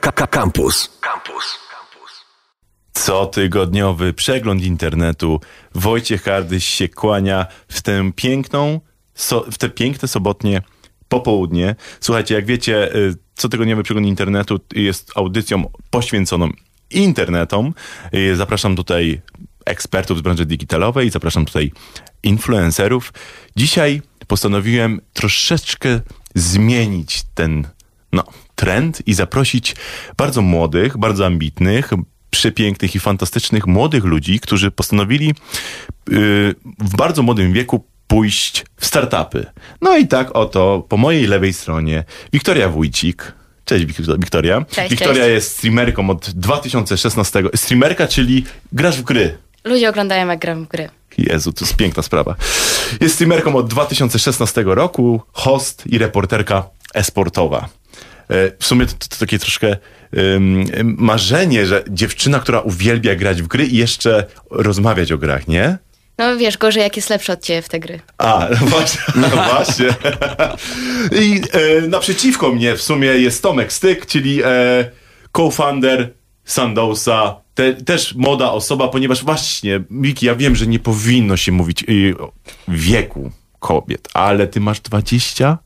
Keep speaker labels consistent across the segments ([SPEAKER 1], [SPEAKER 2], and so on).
[SPEAKER 1] Campus. Campus.
[SPEAKER 2] Cotygodniowy przegląd internetu. Wojciech Hardyś się kłania w tę piękną, so, w te piękne sobotnie popołudnie. Słuchajcie, jak wiecie, y, cotygodniowy przegląd internetu jest audycją poświęconą internetom. Y, Zapraszam tutaj ekspertów z branży digitalowej, zapraszam tutaj influencerów. Dzisiaj postanowiłem troszeczkę zmienić ten no, trend i zaprosić bardzo młodych, bardzo ambitnych, przepięknych i fantastycznych młodych ludzi, którzy postanowili yy, w bardzo młodym wieku pójść w startupy. No i tak oto po mojej lewej stronie Wiktoria Wójcik. Cześć Wik- Wiktoria.
[SPEAKER 3] Cześć,
[SPEAKER 2] Wiktoria
[SPEAKER 3] cześć.
[SPEAKER 2] jest streamerką od 2016. Streamerka, czyli grasz w gry.
[SPEAKER 3] Ludzie oglądają jak gram w gry.
[SPEAKER 2] Jezu, to jest piękna sprawa. Jest streamerką od 2016 roku, host i reporterka esportowa. E, W sumie to, to takie troszkę ym, marzenie, że dziewczyna, która uwielbia grać w gry i jeszcze rozmawiać o grach, nie?
[SPEAKER 3] No wiesz, gorzej jak jest lepszy od ciebie w te gry.
[SPEAKER 2] A, no właśnie, właśnie. I e, naprzeciwko mnie w sumie jest Tomek Styk, czyli e, co-founder Sandowsa. Te, też młoda osoba, ponieważ właśnie, Miki, ja wiem, że nie powinno się mówić y, o wieku kobiet, ale ty masz 20?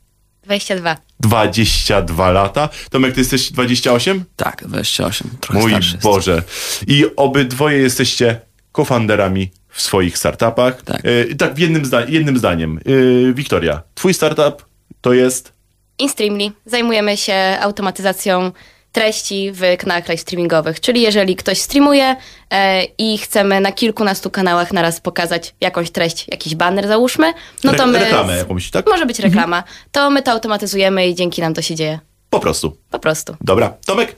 [SPEAKER 3] 22.
[SPEAKER 2] 22 lata. Tomek, ty jesteś 28?
[SPEAKER 4] Tak, 28. Trochę
[SPEAKER 2] Mój
[SPEAKER 4] starszy jest.
[SPEAKER 2] Boże. I obydwoje jesteście co-founderami w swoich startupach.
[SPEAKER 4] Tak.
[SPEAKER 2] E, tak w jednym, zda- jednym zdaniem. E, Wiktoria, twój startup to jest...
[SPEAKER 3] InStreamly. Zajmujemy się automatyzacją treści w kanałach live streamingowych. Czyli jeżeli ktoś streamuje e, i chcemy na kilkunastu kanałach naraz pokazać jakąś treść, jakiś banner załóżmy, no to
[SPEAKER 2] Re-
[SPEAKER 3] my...
[SPEAKER 2] reklamę jakąś, tak?
[SPEAKER 3] Może być reklama. To my to automatyzujemy i dzięki nam to się dzieje.
[SPEAKER 2] Po prostu.
[SPEAKER 3] Po prostu.
[SPEAKER 2] Dobra. Tomek?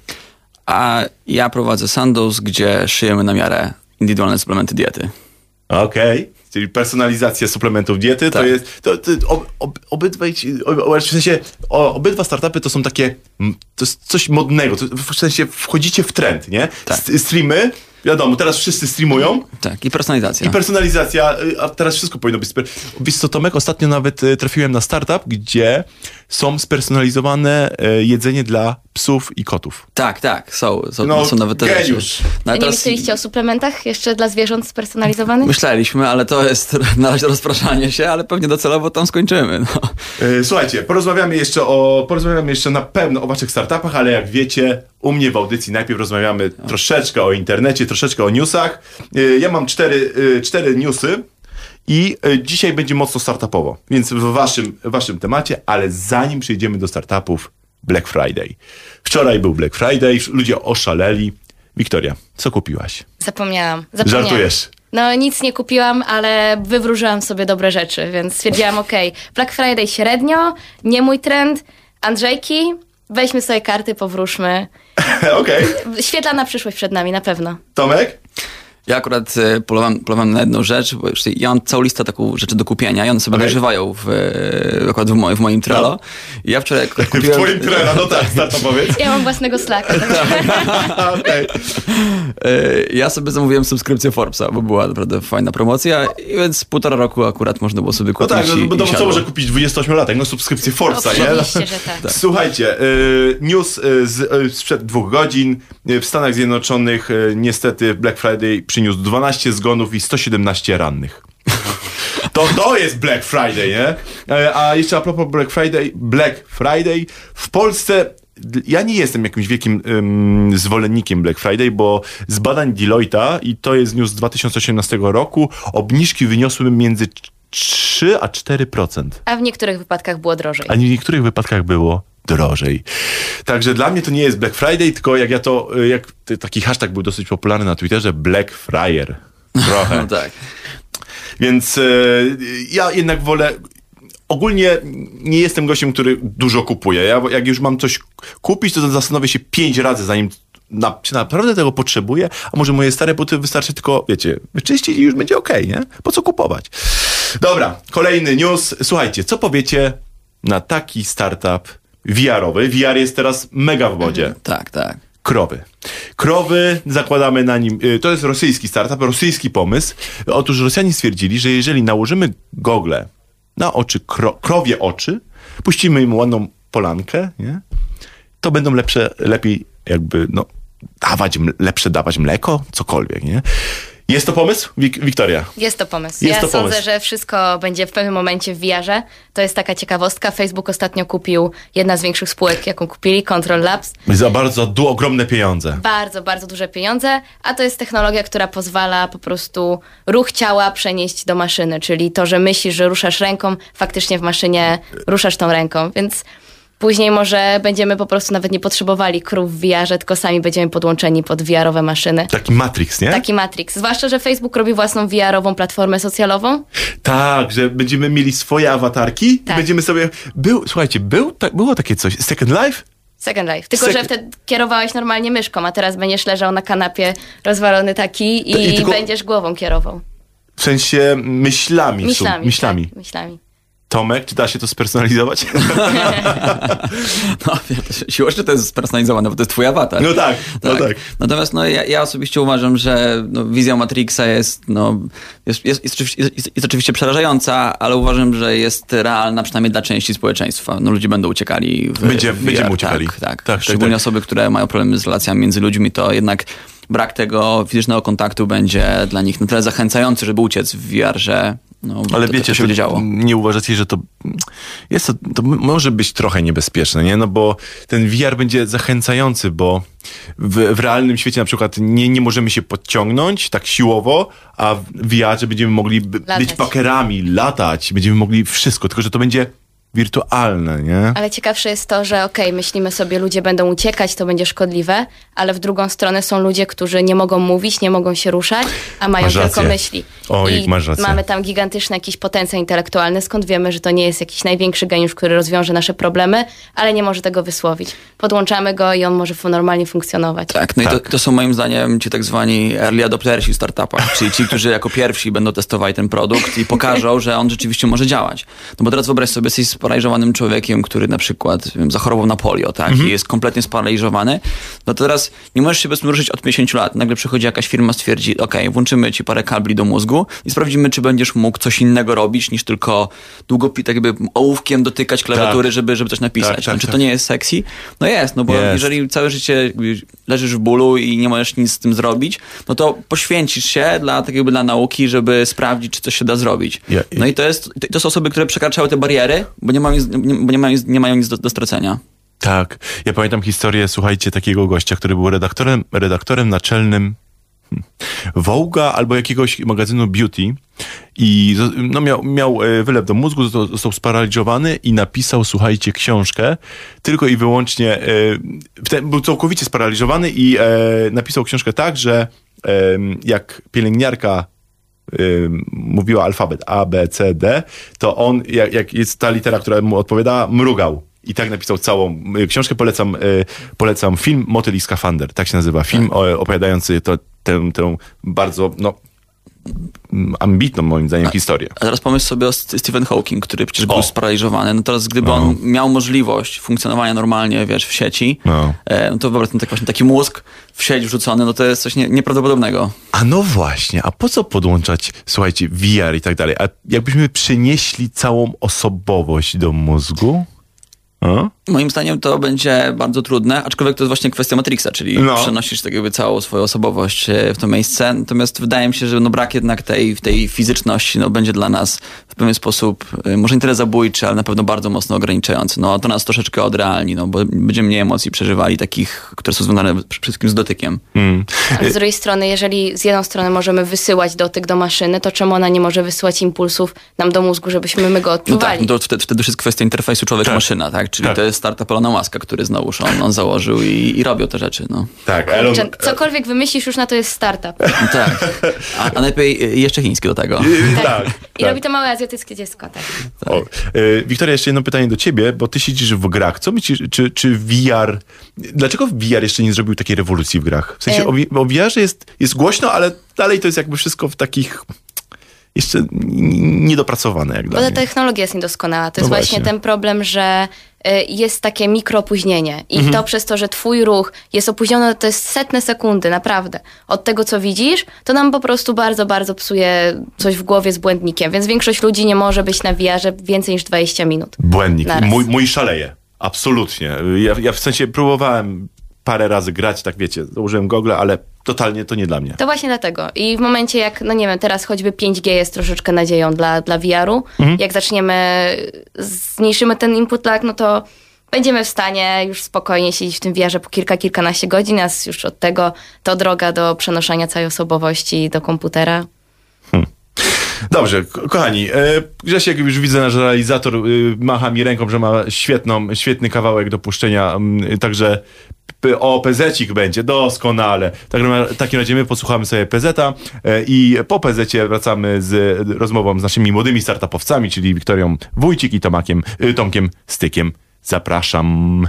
[SPEAKER 4] A ja prowadzę Sandoz, gdzie szyjemy na miarę indywidualne suplementy diety.
[SPEAKER 2] Okej. Czyli personalizacja suplementów diety to
[SPEAKER 4] Tak.
[SPEAKER 2] jest. To, to, ob, ob, obydwaj, ob, w sensie, o, obydwa startupy to są takie. To jest coś modnego. To, w sensie wchodzicie w trend, nie?
[SPEAKER 4] Tak.
[SPEAKER 2] Streamy, wiadomo, teraz wszyscy streamują.
[SPEAKER 4] Tak, i personalizacja.
[SPEAKER 2] I personalizacja, y, a teraz wszystko powinno być. Wiesz co, Tomek, ostatnio nawet y, trafiłem na startup, gdzie są spersonalizowane y, jedzenie dla psów i kotów.
[SPEAKER 4] Tak, tak, są. Są,
[SPEAKER 2] No,
[SPEAKER 4] są nawet te rzeczy.
[SPEAKER 2] geniusz.
[SPEAKER 4] No,
[SPEAKER 3] A
[SPEAKER 4] ale
[SPEAKER 3] nie myśleliście o suplementach jeszcze dla zwierząt spersonalizowanych?
[SPEAKER 4] Myśleliśmy, ale to jest na razie rozpraszanie się, ale pewnie docelowo tam skończymy. No.
[SPEAKER 2] Y, Słuchajcie, porozmawiamy jeszcze o, porozmawiamy jeszcze na pewno o waszych startupach, ale jak wiecie, u mnie w audycji najpierw rozmawiamy troszeczkę o internecie, troszeczkę o newsach. Y, Ja mam cztery, y, cztery newsy i dzisiaj będzie mocno startupowo, więc w waszym, waszym temacie, ale zanim przejdziemy do startupów, Black Friday. Wczoraj był Black Friday, ludzie oszaleli. Wiktoria, co kupiłaś?
[SPEAKER 3] Zapomniałam. Zapomniałam.
[SPEAKER 2] Żartujesz?
[SPEAKER 3] No nic nie kupiłam, ale wywróżyłam sobie dobre rzeczy, więc stwierdziłam, okej, Black Friday średnio, nie mój trend. Andrzejki, weźmy sobie karty, powróżmy.
[SPEAKER 2] Okej.
[SPEAKER 3] Świetlana przyszłość przed nami, na pewno.
[SPEAKER 2] Tomek?
[SPEAKER 4] Ja akurat e, polowałem, polowałem na jedną rzecz, bo już ja mam całą listę taką rzeczy do kupienia i one sobie
[SPEAKER 2] Okej.
[SPEAKER 4] dojrzewają w, e, akurat w, moim, w moim Trello.
[SPEAKER 2] No.
[SPEAKER 4] Ja wczoraj akurat
[SPEAKER 2] W
[SPEAKER 4] kupiłem...
[SPEAKER 2] twoim trena, no tak, startupowiec.
[SPEAKER 3] Ja mam własnego slacka.
[SPEAKER 2] Okej.
[SPEAKER 4] E, Ja sobie zamówiłem subskrypcję Forbesa, bo była naprawdę fajna promocja, i więc półtora roku akurat można było sobie
[SPEAKER 2] No
[SPEAKER 4] kupić
[SPEAKER 2] tak, no,
[SPEAKER 4] i,
[SPEAKER 2] to co może kupić 28-latek? No subskrypcję Forbesa, nie?
[SPEAKER 3] Oczywiście, że tak.
[SPEAKER 2] Słuchajcie, news z, sprzed dwóch godzin. W Stanach Zjednoczonych niestety Black Friday przyniósł 12 zgonów i 117 rannych. To, to jest Black Friday, nie? E, A jeszcze a propos Black Friday, Black Friday w Polsce ja nie jestem jakimś wielkim ym, zwolennikiem Black Friday, bo z badań Deloitte'a, i to jest news z 2018 roku, obniżki wyniosły między 3 a 4%.
[SPEAKER 3] A w niektórych wypadkach było drożej.
[SPEAKER 2] A w niektórych wypadkach było drożej. Także dla mnie to nie jest Black Friday, tylko jak ja to, jak taki hashtag był dosyć popularny na Twitterze, Black Fryer. Trochę.
[SPEAKER 4] No tak.
[SPEAKER 2] Więc y, ja jednak wolę. Ogólnie nie jestem gościem, który dużo kupuje. Ja jak już mam coś kupić, to zastanowię się pięć razy, zanim na, czy naprawdę tego potrzebuję, a może moje stare buty wystarczy tylko, wiecie, wyczyścić i już będzie okej, nie? Po co kupować? Dobra, kolejny news. Słuchajcie, co powiecie na taki startup VR-owy? VR jest teraz mega w modzie.
[SPEAKER 4] Tak, tak.
[SPEAKER 2] Krowy. Krowy, zakładamy na nim, y, to jest rosyjski startup, rosyjski pomysł. Otóż Rosjanie stwierdzili, że jeżeli nałożymy gogle na oczy, kro, krowie oczy, puścimy im ładną polankę, nie? to będą lepsze, lepiej jakby, no, dawać, lepsze dawać mleko, cokolwiek, nie? Jest to pomysł, Wik- Wiktoria?
[SPEAKER 3] Jest to pomysł.
[SPEAKER 2] Jest
[SPEAKER 3] ja
[SPEAKER 2] to
[SPEAKER 3] sądzę,
[SPEAKER 2] pomysł.
[SPEAKER 3] że wszystko będzie w pewnym momencie w VR-ze. To jest taka ciekawostka. Facebook ostatnio kupił jedna z większych spółek, jaką kupili, Control Labs.
[SPEAKER 2] Za bardzo du- ogromne pieniądze.
[SPEAKER 3] Bardzo, bardzo duże pieniądze, a to jest technologia, która pozwala po prostu ruch ciała przenieść do maszyny, czyli to, że myślisz, że ruszasz ręką, faktycznie w maszynie ruszasz tą ręką, więc później może będziemy po prostu nawet nie potrzebowali krów w VR-ze, tylko sami będziemy podłączeni pod VR-owe maszyny.
[SPEAKER 2] Taki Matrix, nie?
[SPEAKER 3] Taki Matrix. Zwłaszcza, że Facebook robi własną VR-ową platformę socjalową.
[SPEAKER 2] Tak, że będziemy mieli swoje awatarki
[SPEAKER 3] Tak.
[SPEAKER 2] i będziemy sobie... Był, słuchajcie, był, ta, było takie coś, Second Life?
[SPEAKER 3] Second Life. Tylko,
[SPEAKER 2] Sek-
[SPEAKER 3] że wtedy kierowałeś normalnie myszką, a teraz będziesz leżał na kanapie rozwalony taki i,
[SPEAKER 2] I tylko-
[SPEAKER 3] będziesz głową kierował.
[SPEAKER 2] W sensie myślami.
[SPEAKER 3] Myślami.
[SPEAKER 2] myślami.
[SPEAKER 3] Tak, myślami.
[SPEAKER 2] Tomek, czy da się to spersonalizować?
[SPEAKER 4] No, siłą rzeczy to jest spersonalizowane, bo to jest twój awatar.
[SPEAKER 2] No tak, no tak.
[SPEAKER 4] Natomiast no, ja, ja osobiście uważam, że no, wizja Matrixa jest, no, jest, jest, jest, oczywiście- jest, oczywiście przerażająca, ale uważam, że jest realna przynajmniej dla części społeczeństwa. No, ludzie będą uciekali. W,
[SPEAKER 2] Będzie-
[SPEAKER 4] w
[SPEAKER 2] będziemy uciekali.
[SPEAKER 4] Tak, tak.
[SPEAKER 2] Tak,
[SPEAKER 4] Szczególnie
[SPEAKER 2] tak.
[SPEAKER 4] osoby, które mają problemy z relacjami między ludźmi, to jednak brak tego fizycznego kontaktu będzie dla nich na tyle zachęcający, żeby uciec w VR, że no,
[SPEAKER 2] Ale
[SPEAKER 4] to,
[SPEAKER 2] wiecie,
[SPEAKER 4] to się
[SPEAKER 2] to nie uważacie, że to jest to, to może być trochę niebezpieczne, nie? No bo ten VR będzie zachęcający, bo w, w realnym świecie na przykład nie, nie możemy się podciągnąć tak siłowo, a w VR będziemy mogli b- być pakerami, latać, będziemy mogli wszystko, tylko że to będzie wirtualne, nie?
[SPEAKER 3] Ale ciekawsze jest to, że okej, myślimy sobie, ludzie będą uciekać, to będzie szkodliwe, ale w drugą stronę są ludzie, którzy nie mogą mówić, nie mogą się ruszać, a mają
[SPEAKER 2] Masz
[SPEAKER 3] tylko
[SPEAKER 2] rację.
[SPEAKER 3] myśli.
[SPEAKER 2] Oj,
[SPEAKER 3] I
[SPEAKER 2] masz rację.
[SPEAKER 3] mamy tam gigantyczny jakiś potencjał intelektualny, skąd wiemy, że to nie jest jakiś największy geniusz, który rozwiąże nasze problemy, ale nie może tego wysłowić. Podłączamy go i on może normalnie funkcjonować.
[SPEAKER 4] Tak, no i
[SPEAKER 2] Tak.
[SPEAKER 4] to, to są moim zdaniem ci tak zwani early adoptersi w startupach, czyli ci, którzy jako pierwsi będą testowali ten produkt i pokażą, że on rzeczywiście może działać. No bo teraz wyobraź sobie, jesteś sparaliżowanym człowiekiem, który na przykład wiem, zachorował na polio, tak, i jest kompletnie sparaliżowany, no to teraz nie możesz się bez ruszyć od 50 lat. Nagle przychodzi jakaś firma, stwierdzi, ok, włączymy ci parę kabli do mózgu i sprawdzimy, czy będziesz mógł coś innego robić, niż tylko długopi, tak jakby ołówkiem dotykać klawiatury,
[SPEAKER 2] Tak.
[SPEAKER 4] żeby, żeby coś napisać.
[SPEAKER 2] Tak, tak,
[SPEAKER 4] czy
[SPEAKER 2] tak.
[SPEAKER 4] to nie jest sexy? No jest, no bo
[SPEAKER 2] Jest.
[SPEAKER 4] jeżeli całe życie leżysz w bólu i nie możesz nic z tym zrobić, no to poświęcisz się dla tak jakby dla nauki, żeby sprawdzić, czy coś się da zrobić. No i to jest, to są osoby, które przekraczały te bariery, bo nie mają nic, nie, mają, nie mają nic do, do stracenia.
[SPEAKER 2] Tak. Ja pamiętam historię, słuchajcie, takiego gościa, który był redaktorem, redaktorem naczelnym hmm, Vogue'a albo jakiegoś magazynu Beauty i no miał, miał e, wylew do mózgu, został, sparaliżowany i napisał, słuchajcie, książkę tylko i wyłącznie, e, był całkowicie sparaliżowany i e, napisał książkę tak, że jak pielęgniarka mówiła alfabet A, B, C, D, to on, jak, jak jest ta litera, która mu odpowiada, mrugał. I tak napisał całą y, książkę. Polecam, y, polecam film Motyl i skafander. Tak się nazywa. Film o, opowiadający to, tę, tę bardzo no, ambitną, moim zdaniem, historię.
[SPEAKER 4] A teraz pomyśl sobie o St- Stephen Hawking, który przecież był
[SPEAKER 2] O.
[SPEAKER 4] sparaliżowany. No teraz gdyby on miał możliwość funkcjonowania normalnie, wiesz, w sieci,
[SPEAKER 2] No.
[SPEAKER 4] e, no to wyobraź tak właśnie taki mózg w sieć wrzucony, no to jest coś nie, nieprawdopodobnego.
[SPEAKER 2] A no właśnie, a po co podłączać, słuchajcie, VR i tak dalej? A jakbyśmy przenieśli całą osobowość do mózgu? A?
[SPEAKER 4] Moim zdaniem to będzie bardzo trudne, aczkolwiek to jest właśnie kwestia Matrixa, czyli
[SPEAKER 2] No.
[SPEAKER 4] przenosisz tak jakby całą swoją osobowość e, w to miejsce. Natomiast wydaje mi się, że no brak jednak tej, tej fizyczności no będzie dla nas w pewien sposób e, może nie tyle zabójczy, ale na pewno bardzo mocno ograniczający. No to nas troszeczkę odrealni, no bo będziemy mniej emocji przeżywali takich, które są związane przede wszystkim z dotykiem.
[SPEAKER 2] Mm.
[SPEAKER 3] Ale z drugiej strony, jeżeli z jedną strony możemy wysyłać dotyk do maszyny, to czemu ona nie może wysyłać impulsów nam do mózgu, żebyśmy my go
[SPEAKER 4] No
[SPEAKER 3] odczuwali?
[SPEAKER 4] tak, to wtedy, wtedy już jest kwestia interfejsu człowiek-maszyna, tak? Czyli
[SPEAKER 2] Tak.
[SPEAKER 4] to jest startup Elona Muska, który znowuż on, on założył i, i robią te rzeczy, no.
[SPEAKER 2] Tak, Elon,
[SPEAKER 3] Czy cokolwiek wymyślisz, już na to jest startup.
[SPEAKER 4] Tak. A, a najlepiej y, jeszcze chiński do tego.
[SPEAKER 2] tak, tak.
[SPEAKER 3] I robi to małe azjatyckie dziecko, tak.
[SPEAKER 2] O, e, Wiktoria, jeszcze jedno pytanie do ciebie, bo ty siedzisz w grach. Co myślisz, czy, czy VR... Dlaczego VR jeszcze nie zrobił takiej rewolucji w grach? W sensie
[SPEAKER 3] E-
[SPEAKER 2] o, o VR jest, jest głośno, ale dalej to jest jakby wszystko w takich... Jeszcze niedopracowane, jak
[SPEAKER 3] Bo
[SPEAKER 2] dla
[SPEAKER 3] ta
[SPEAKER 2] mnie.
[SPEAKER 3] technologia jest niedoskonała. To
[SPEAKER 2] No
[SPEAKER 3] jest właśnie.
[SPEAKER 2] właśnie.
[SPEAKER 3] ten problem, że y, jest takie mikroopóźnienie i
[SPEAKER 2] Mhm.
[SPEAKER 3] to przez to, że twój ruch jest opóźniony, to jest setne sekundy, naprawdę. Od tego, co widzisz, to nam po prostu bardzo, bardzo psuje coś w głowie z błędnikiem, więc większość ludzi nie może być na VR-ze więcej niż 20 minut.
[SPEAKER 2] Błędnik. Mój, mój szaleje. Absolutnie. Ja, ja w sensie próbowałem parę razy grać, tak wiecie, założyłem gogle, ale totalnie to nie dla mnie.
[SPEAKER 3] To właśnie dlatego. I w momencie jak, no nie wiem, teraz choćby 5G jest troszeczkę nadzieją dla, dla VR-u, jak zaczniemy, zmniejszymy ten input lag, no to będziemy w stanie już spokojnie siedzieć w tym VR-ze po kilka, kilkanaście godzin, a już od tego to droga do przenoszenia całej osobowości do komputera.
[SPEAKER 2] Dobrze, ko- kochani, e, Grzesiek już widzę, nasz realizator e, macha mi ręką, że ma świetną, świetny kawałek do puszczenia, mm, także o PZ-cik będzie, doskonale. Tak, w takim razie my posłuchamy sobie PZ-a e, i po PZ-cie wracamy z rozmową z naszymi młodymi startupowcami, czyli Wiktorią Wójcik i Tomakiem, y, Tomkiem Stykiem. Zapraszam.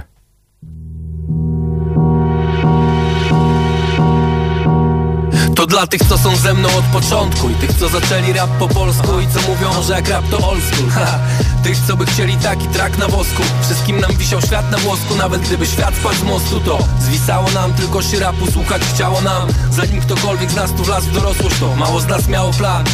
[SPEAKER 1] To dla tych, co są ze mną od początku I tych, co zaczęli rap po polsku I co mówią, że jak rap to old school. Tych, co by chcieli taki trak na wosku. Wszystkim nam wisiał świat na włosku Nawet gdyby świat spadł z mostu To zwisało nam, tylko się rapu słuchać chciało nam. Zanim ktokolwiek z nas tu wlazł w dorosłość To mało z nas miało plan.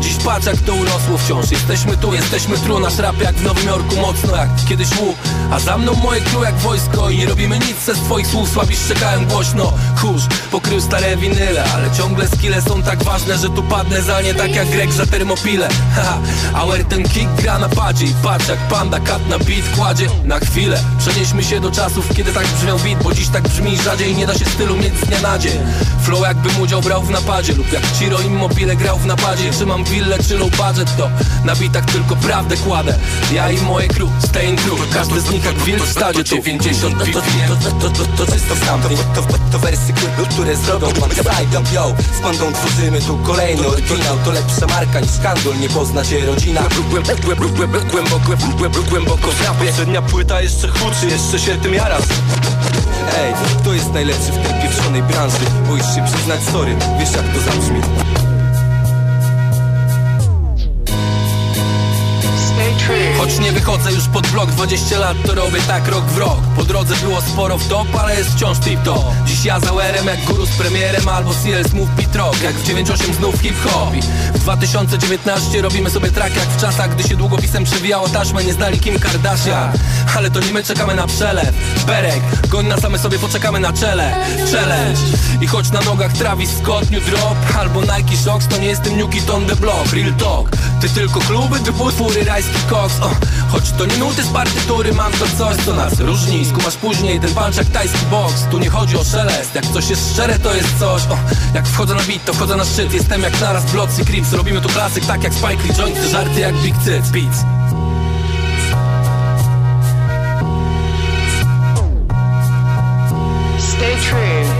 [SPEAKER 1] Dziś patrz jak to urosło wciąż. Jesteśmy tu, jesteśmy tru Nasz rap jak w Nowym Jorku mocno jak kiedyś łuk A za mną moje crew jak wojsko I nie robimy nic ze swoich słów. Słabi szczekają głośno Kurz pokrył stare winyle. Ale ciągle skille są tak ważne Że tu padnę za nie tak jak Greg za termopile. Haha, a ten kick gra na padzie I patrz jak panda kat na beat kładzie Na chwilę przenieśmy się do czasów Kiedy tak brzmiał beat Bo dziś tak brzmi rzadziej Nie da się stylu mieć z dnia na dzień Flow jakbym udział brał w napadzie Lub jak Ciro Immobile grał w napadzie Trzymam willę czy low budget To na bitach tylko prawdę kładę Ja i moje crew, stay in crew Każdy z nich jak wilk w stadzie To 50 bit
[SPEAKER 5] to, to, to, to, to czysto sam to, to, to, to wersy, które, które zrobią Rajdą, yo, z pandą tworzymy tu kolejny oryginał To lepsza marka niż handel, nie pozna się rodzina
[SPEAKER 1] Głęboko, głęboko w rapie
[SPEAKER 5] Poprzednia płyta jeszcze chudszy, jeszcze się tym jaram Ej, kto jest najlepszy w tej pieprzonej branży? Boisz się przyznać sorry, wiesz jak to zabrzmi
[SPEAKER 1] Nie wychodzę już pod blok 20 lat to robię tak rok w rok. Po drodze było sporo w top, ale jest wciąż tip top Dziś ja za UR-em jak guru z premierem Albo CL Smooth Beat Rock Jak w 98 znów hip-hop. W 2019 robimy sobie track jak w czasach Gdy się długopisem przewijało taśmę Nie znali Kim Kardashian. Ale to nie my czekamy na przelew. Berek, goń na same sobie poczekamy na czele. Challenge. I choć na nogach Travis Scott, New Drop Albo Nike Shocks To nie jestem New Kid on the Block Real talk. Ty tylko kluby typu fury, rajski koks. O, Choć to nie nuty z partytury Mam to coś co nas różni. Skumasz później ten punch jak tajski box Tu nie chodzi o szelest. Jak coś jest szczere to jest coś. O, Jak wchodzę na beat to wchodzę na szczyt. Jestem jak naraz Blocy Crips. Robimy tu klasyk tak jak Spike Lee. Jointy żarty jak Big Tits Beats.
[SPEAKER 6] Stay true.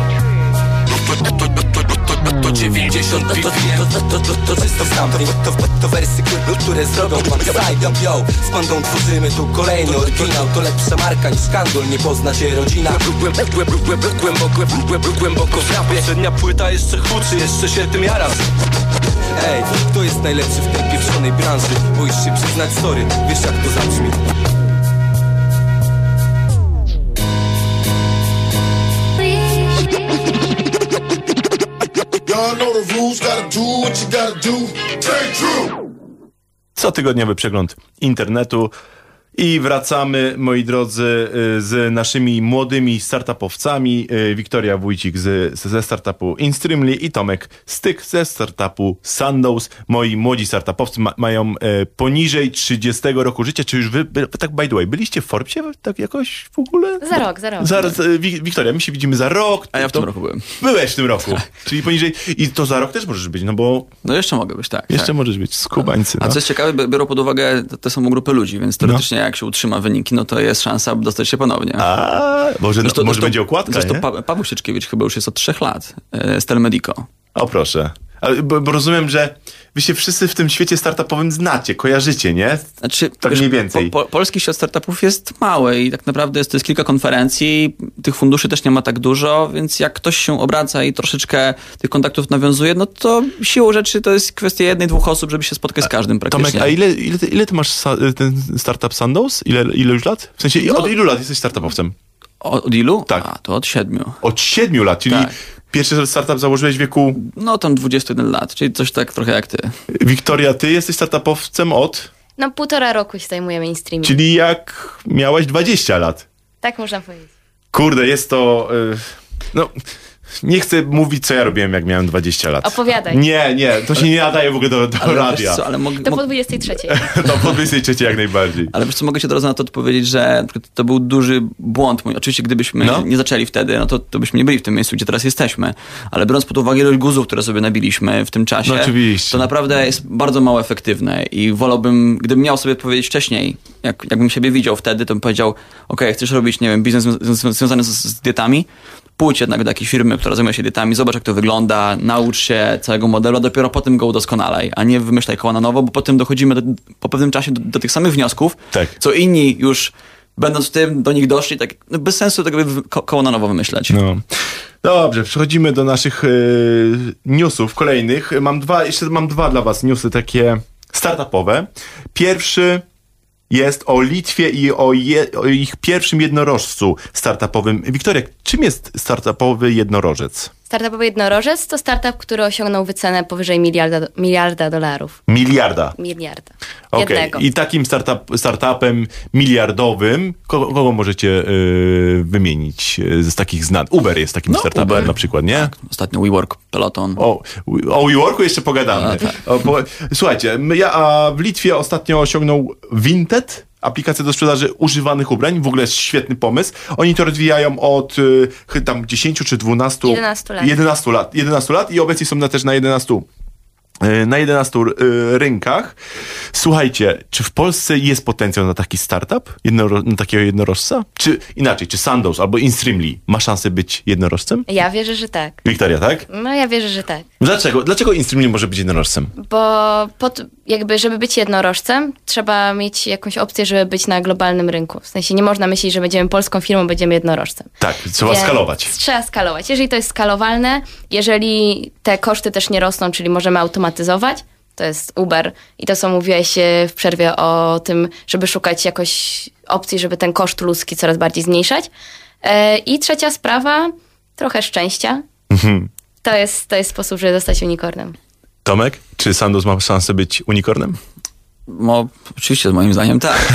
[SPEAKER 1] To 90
[SPEAKER 5] to,
[SPEAKER 1] bit
[SPEAKER 5] to, to, to, to, to czysto sam to, to, to, to wersy, które, zrobią Rajdą, yo, z pandą tworzymy tu kolejny oryginał. To lepsza marka niż handel, nie pozna się rodzina.
[SPEAKER 1] Głęboko, głęboko w rapie.
[SPEAKER 5] Poprzednia płyta jeszcze chudszy, jeszcze się tym jaram Ej, kto jest najlepszy w tej pieprzonej branży? Boisz się przyznać sorry, wiesz jak to zabrzmi
[SPEAKER 7] Y'all know the rules, gotta do what you gotta do.
[SPEAKER 2] Cotygodniowy przegląd internetu. I wracamy, moi drodzy, y, z naszymi młodymi startupowcami. Y, Wiktoria Wójcik z, ze startupu Instreamly i Tomek Styk ze startupu Sandows. Moi młodzi startupowcy ma, mają e, poniżej 30 roku życia. Czy już wy, tak by the way, byliście w Forbesie tak jakoś w ogóle?
[SPEAKER 3] Za rok, za rok.
[SPEAKER 2] Zaraz, Wik- Wiktoria, my się widzimy za rok.
[SPEAKER 4] A ja w
[SPEAKER 2] To-
[SPEAKER 4] tym roku byłem.
[SPEAKER 2] Byłeś w tym roku. Czyli poniżej. I to za rok też możesz być, no bo
[SPEAKER 4] No jeszcze mogę być, tak.
[SPEAKER 2] jeszcze
[SPEAKER 4] tak.
[SPEAKER 2] możesz być skubańcy.
[SPEAKER 4] A
[SPEAKER 2] no.
[SPEAKER 4] co jest ciekawe, bi- biorą pod uwagę te- te samą grupę ludzi, więc teoretycznie jak się utrzyma wyniki, no to jest szansa, aby dostać się ponownie.
[SPEAKER 2] A, może,
[SPEAKER 4] Zresztą-
[SPEAKER 2] może
[SPEAKER 4] zresztą-
[SPEAKER 2] będzie okładka,
[SPEAKER 4] Zresztą
[SPEAKER 2] nie?
[SPEAKER 4] pa Paweł Sieczkiewicz chyba już jest od trzech lat e, z Telemedico.
[SPEAKER 2] O proszę. Bo, bo rozumiem, że wy się wszyscy w tym świecie startupowym znacie, kojarzycie, nie?
[SPEAKER 4] Znaczy,
[SPEAKER 2] Tak mniej więcej.
[SPEAKER 4] Po, po, polski świat startupów jest mały i tak naprawdę jest, to jest kilka konferencji, tych funduszy też nie ma tak dużo, więc jak ktoś się obraca i troszeczkę tych kontaktów nawiązuje, no to siłą rzeczy to jest kwestia jednej, dwóch osób, żeby się spotkać z każdym praktycznie.
[SPEAKER 2] Tomek, a ile, ile, ty, ile ty masz ten startup Sandoz? Ile, ile już lat? W sensie,
[SPEAKER 4] No.
[SPEAKER 2] od ilu lat jesteś startupowcem?
[SPEAKER 4] O- Od ilu?
[SPEAKER 2] Tak.
[SPEAKER 4] A, to od siedmiu.
[SPEAKER 2] Od siedmiu lat, czyli
[SPEAKER 4] Tak.
[SPEAKER 2] Pierwszy startup założyłeś w wieku...
[SPEAKER 4] No tam 21 lat, czyli coś tak trochę jak ty.
[SPEAKER 2] Wiktoria, ty jesteś startupowcem od...
[SPEAKER 3] No półtora roku się zajmujemy mainstreamem.
[SPEAKER 2] Czyli jak miałaś 20 lat.
[SPEAKER 3] Tak można powiedzieć.
[SPEAKER 2] Kurde, jest to... y, no... Nie chcę mówić, co ja robiłem, jak miałem 20 lat.
[SPEAKER 3] Opowiadaj.
[SPEAKER 2] Nie, nie, to się nie nadaje w ogóle do, do
[SPEAKER 4] Ale
[SPEAKER 2] radia.
[SPEAKER 4] co, ale mogę,
[SPEAKER 3] To
[SPEAKER 4] mo-
[SPEAKER 3] po 23.
[SPEAKER 2] To po 23 jak najbardziej.
[SPEAKER 4] Ale wiesz co, mogę ci od razu na to odpowiedzieć, że to był duży błąd mój. Oczywiście gdybyśmy
[SPEAKER 2] No.
[SPEAKER 4] nie zaczęli wtedy, no to, to byśmy nie byli w tym miejscu, gdzie teraz jesteśmy. Ale biorąc pod uwagę ilość guzów, które sobie nabiliśmy w tym czasie,
[SPEAKER 2] No oczywiście.
[SPEAKER 4] to naprawdę jest bardzo mało efektywne i wolałbym, gdybym miał sobie powiedzieć wcześniej, jak, jakbym siebie widział wtedy, to bym powiedział, ok, chcesz robić, nie wiem, biznes zwią- zwią- związany z, z dietami, pójdź jednak do jakiejś firmy, która zajmuje się dietami, zobacz jak to wygląda, naucz się całego modelu, a dopiero potem go udoskonalaj, a nie wymyślaj koła na nowo, bo potem dochodzimy do, po pewnym czasie do, do tych samych wniosków,
[SPEAKER 2] Tak.
[SPEAKER 4] co inni już będąc w tym, do nich doszli, tak no bez sensu tego ko- koło na nowo wymyślać.
[SPEAKER 2] No. Dobrze, przechodzimy do naszych y, newsów kolejnych. Mam dwa, jeszcze mam dwa dla was newsy takie startupowe. Pierwszy jest o Litwie i o, je, o ich pierwszym jednorożcu startupowym. Wiktoria, czym jest startupowy jednorożec?
[SPEAKER 3] Startupowy jednorożec to startup, który osiągnął wycenę powyżej miliarda, miliarda dolarów.
[SPEAKER 2] Miliarda.
[SPEAKER 3] Miliarda. Jednego.
[SPEAKER 2] I takim startup, startupem miliardowym, kogo, kogo możecie y, wymienić y, z takich znanych? Uber jest takim
[SPEAKER 4] No,
[SPEAKER 2] startupem
[SPEAKER 4] Uber.
[SPEAKER 2] na przykład, nie?
[SPEAKER 4] Ostatnio WeWork, Peloton.
[SPEAKER 2] O, o WeWorku jeszcze pogadamy.
[SPEAKER 4] A, tak.
[SPEAKER 2] O, bo, słuchajcie, ja a w Litwie ostatnio osiągnął Vinted, aplikacja do sprzedaży używanych ubrań. W ogóle jest świetny pomysł. Oni to rozwijają od y, tam 10 czy 12,
[SPEAKER 3] 11 lat.
[SPEAKER 2] 11 lat. 11 lat i obecnie są na, też na 11 y, na 11 y, rynkach. Słuchajcie, czy w Polsce jest potencjał na taki startup? Jednoro, na takiego jednorożca? Czy inaczej, czy Sandoz albo InStreamly ma szansę być jednorożcem?
[SPEAKER 3] Ja wierzę, że tak.
[SPEAKER 2] Wiktoria, tak?
[SPEAKER 3] No ja wierzę, że tak.
[SPEAKER 2] Dlaczego? Dlaczego InStreamly może być jednorożcem?
[SPEAKER 3] Bo pod, jakby, żeby być jednorożcem, trzeba mieć jakąś opcję, żeby być na globalnym rynku. W sensie nie można myśleć, że będziemy polską firmą, będziemy jednorożcem.
[SPEAKER 2] Tak, trzeba
[SPEAKER 3] Więc
[SPEAKER 2] skalować.
[SPEAKER 3] Trzeba skalować. Jeżeli to jest skalowalne, jeżeli te koszty też nie rosną, czyli możemy automatyzować, to jest Uber. I to, co mówiłeś e, w przerwie o tym, żeby szukać jakoś opcji, żeby ten koszt ludzki coraz bardziej zmniejszać. E, I trzecia sprawa, trochę szczęścia.
[SPEAKER 2] Mhm.
[SPEAKER 3] To jest, to jest sposób, żeby zostać unicornem.
[SPEAKER 2] Tomek, czy Sandoz ma szansę być unicornem?
[SPEAKER 4] No, oczywiście, moim zdaniem tak.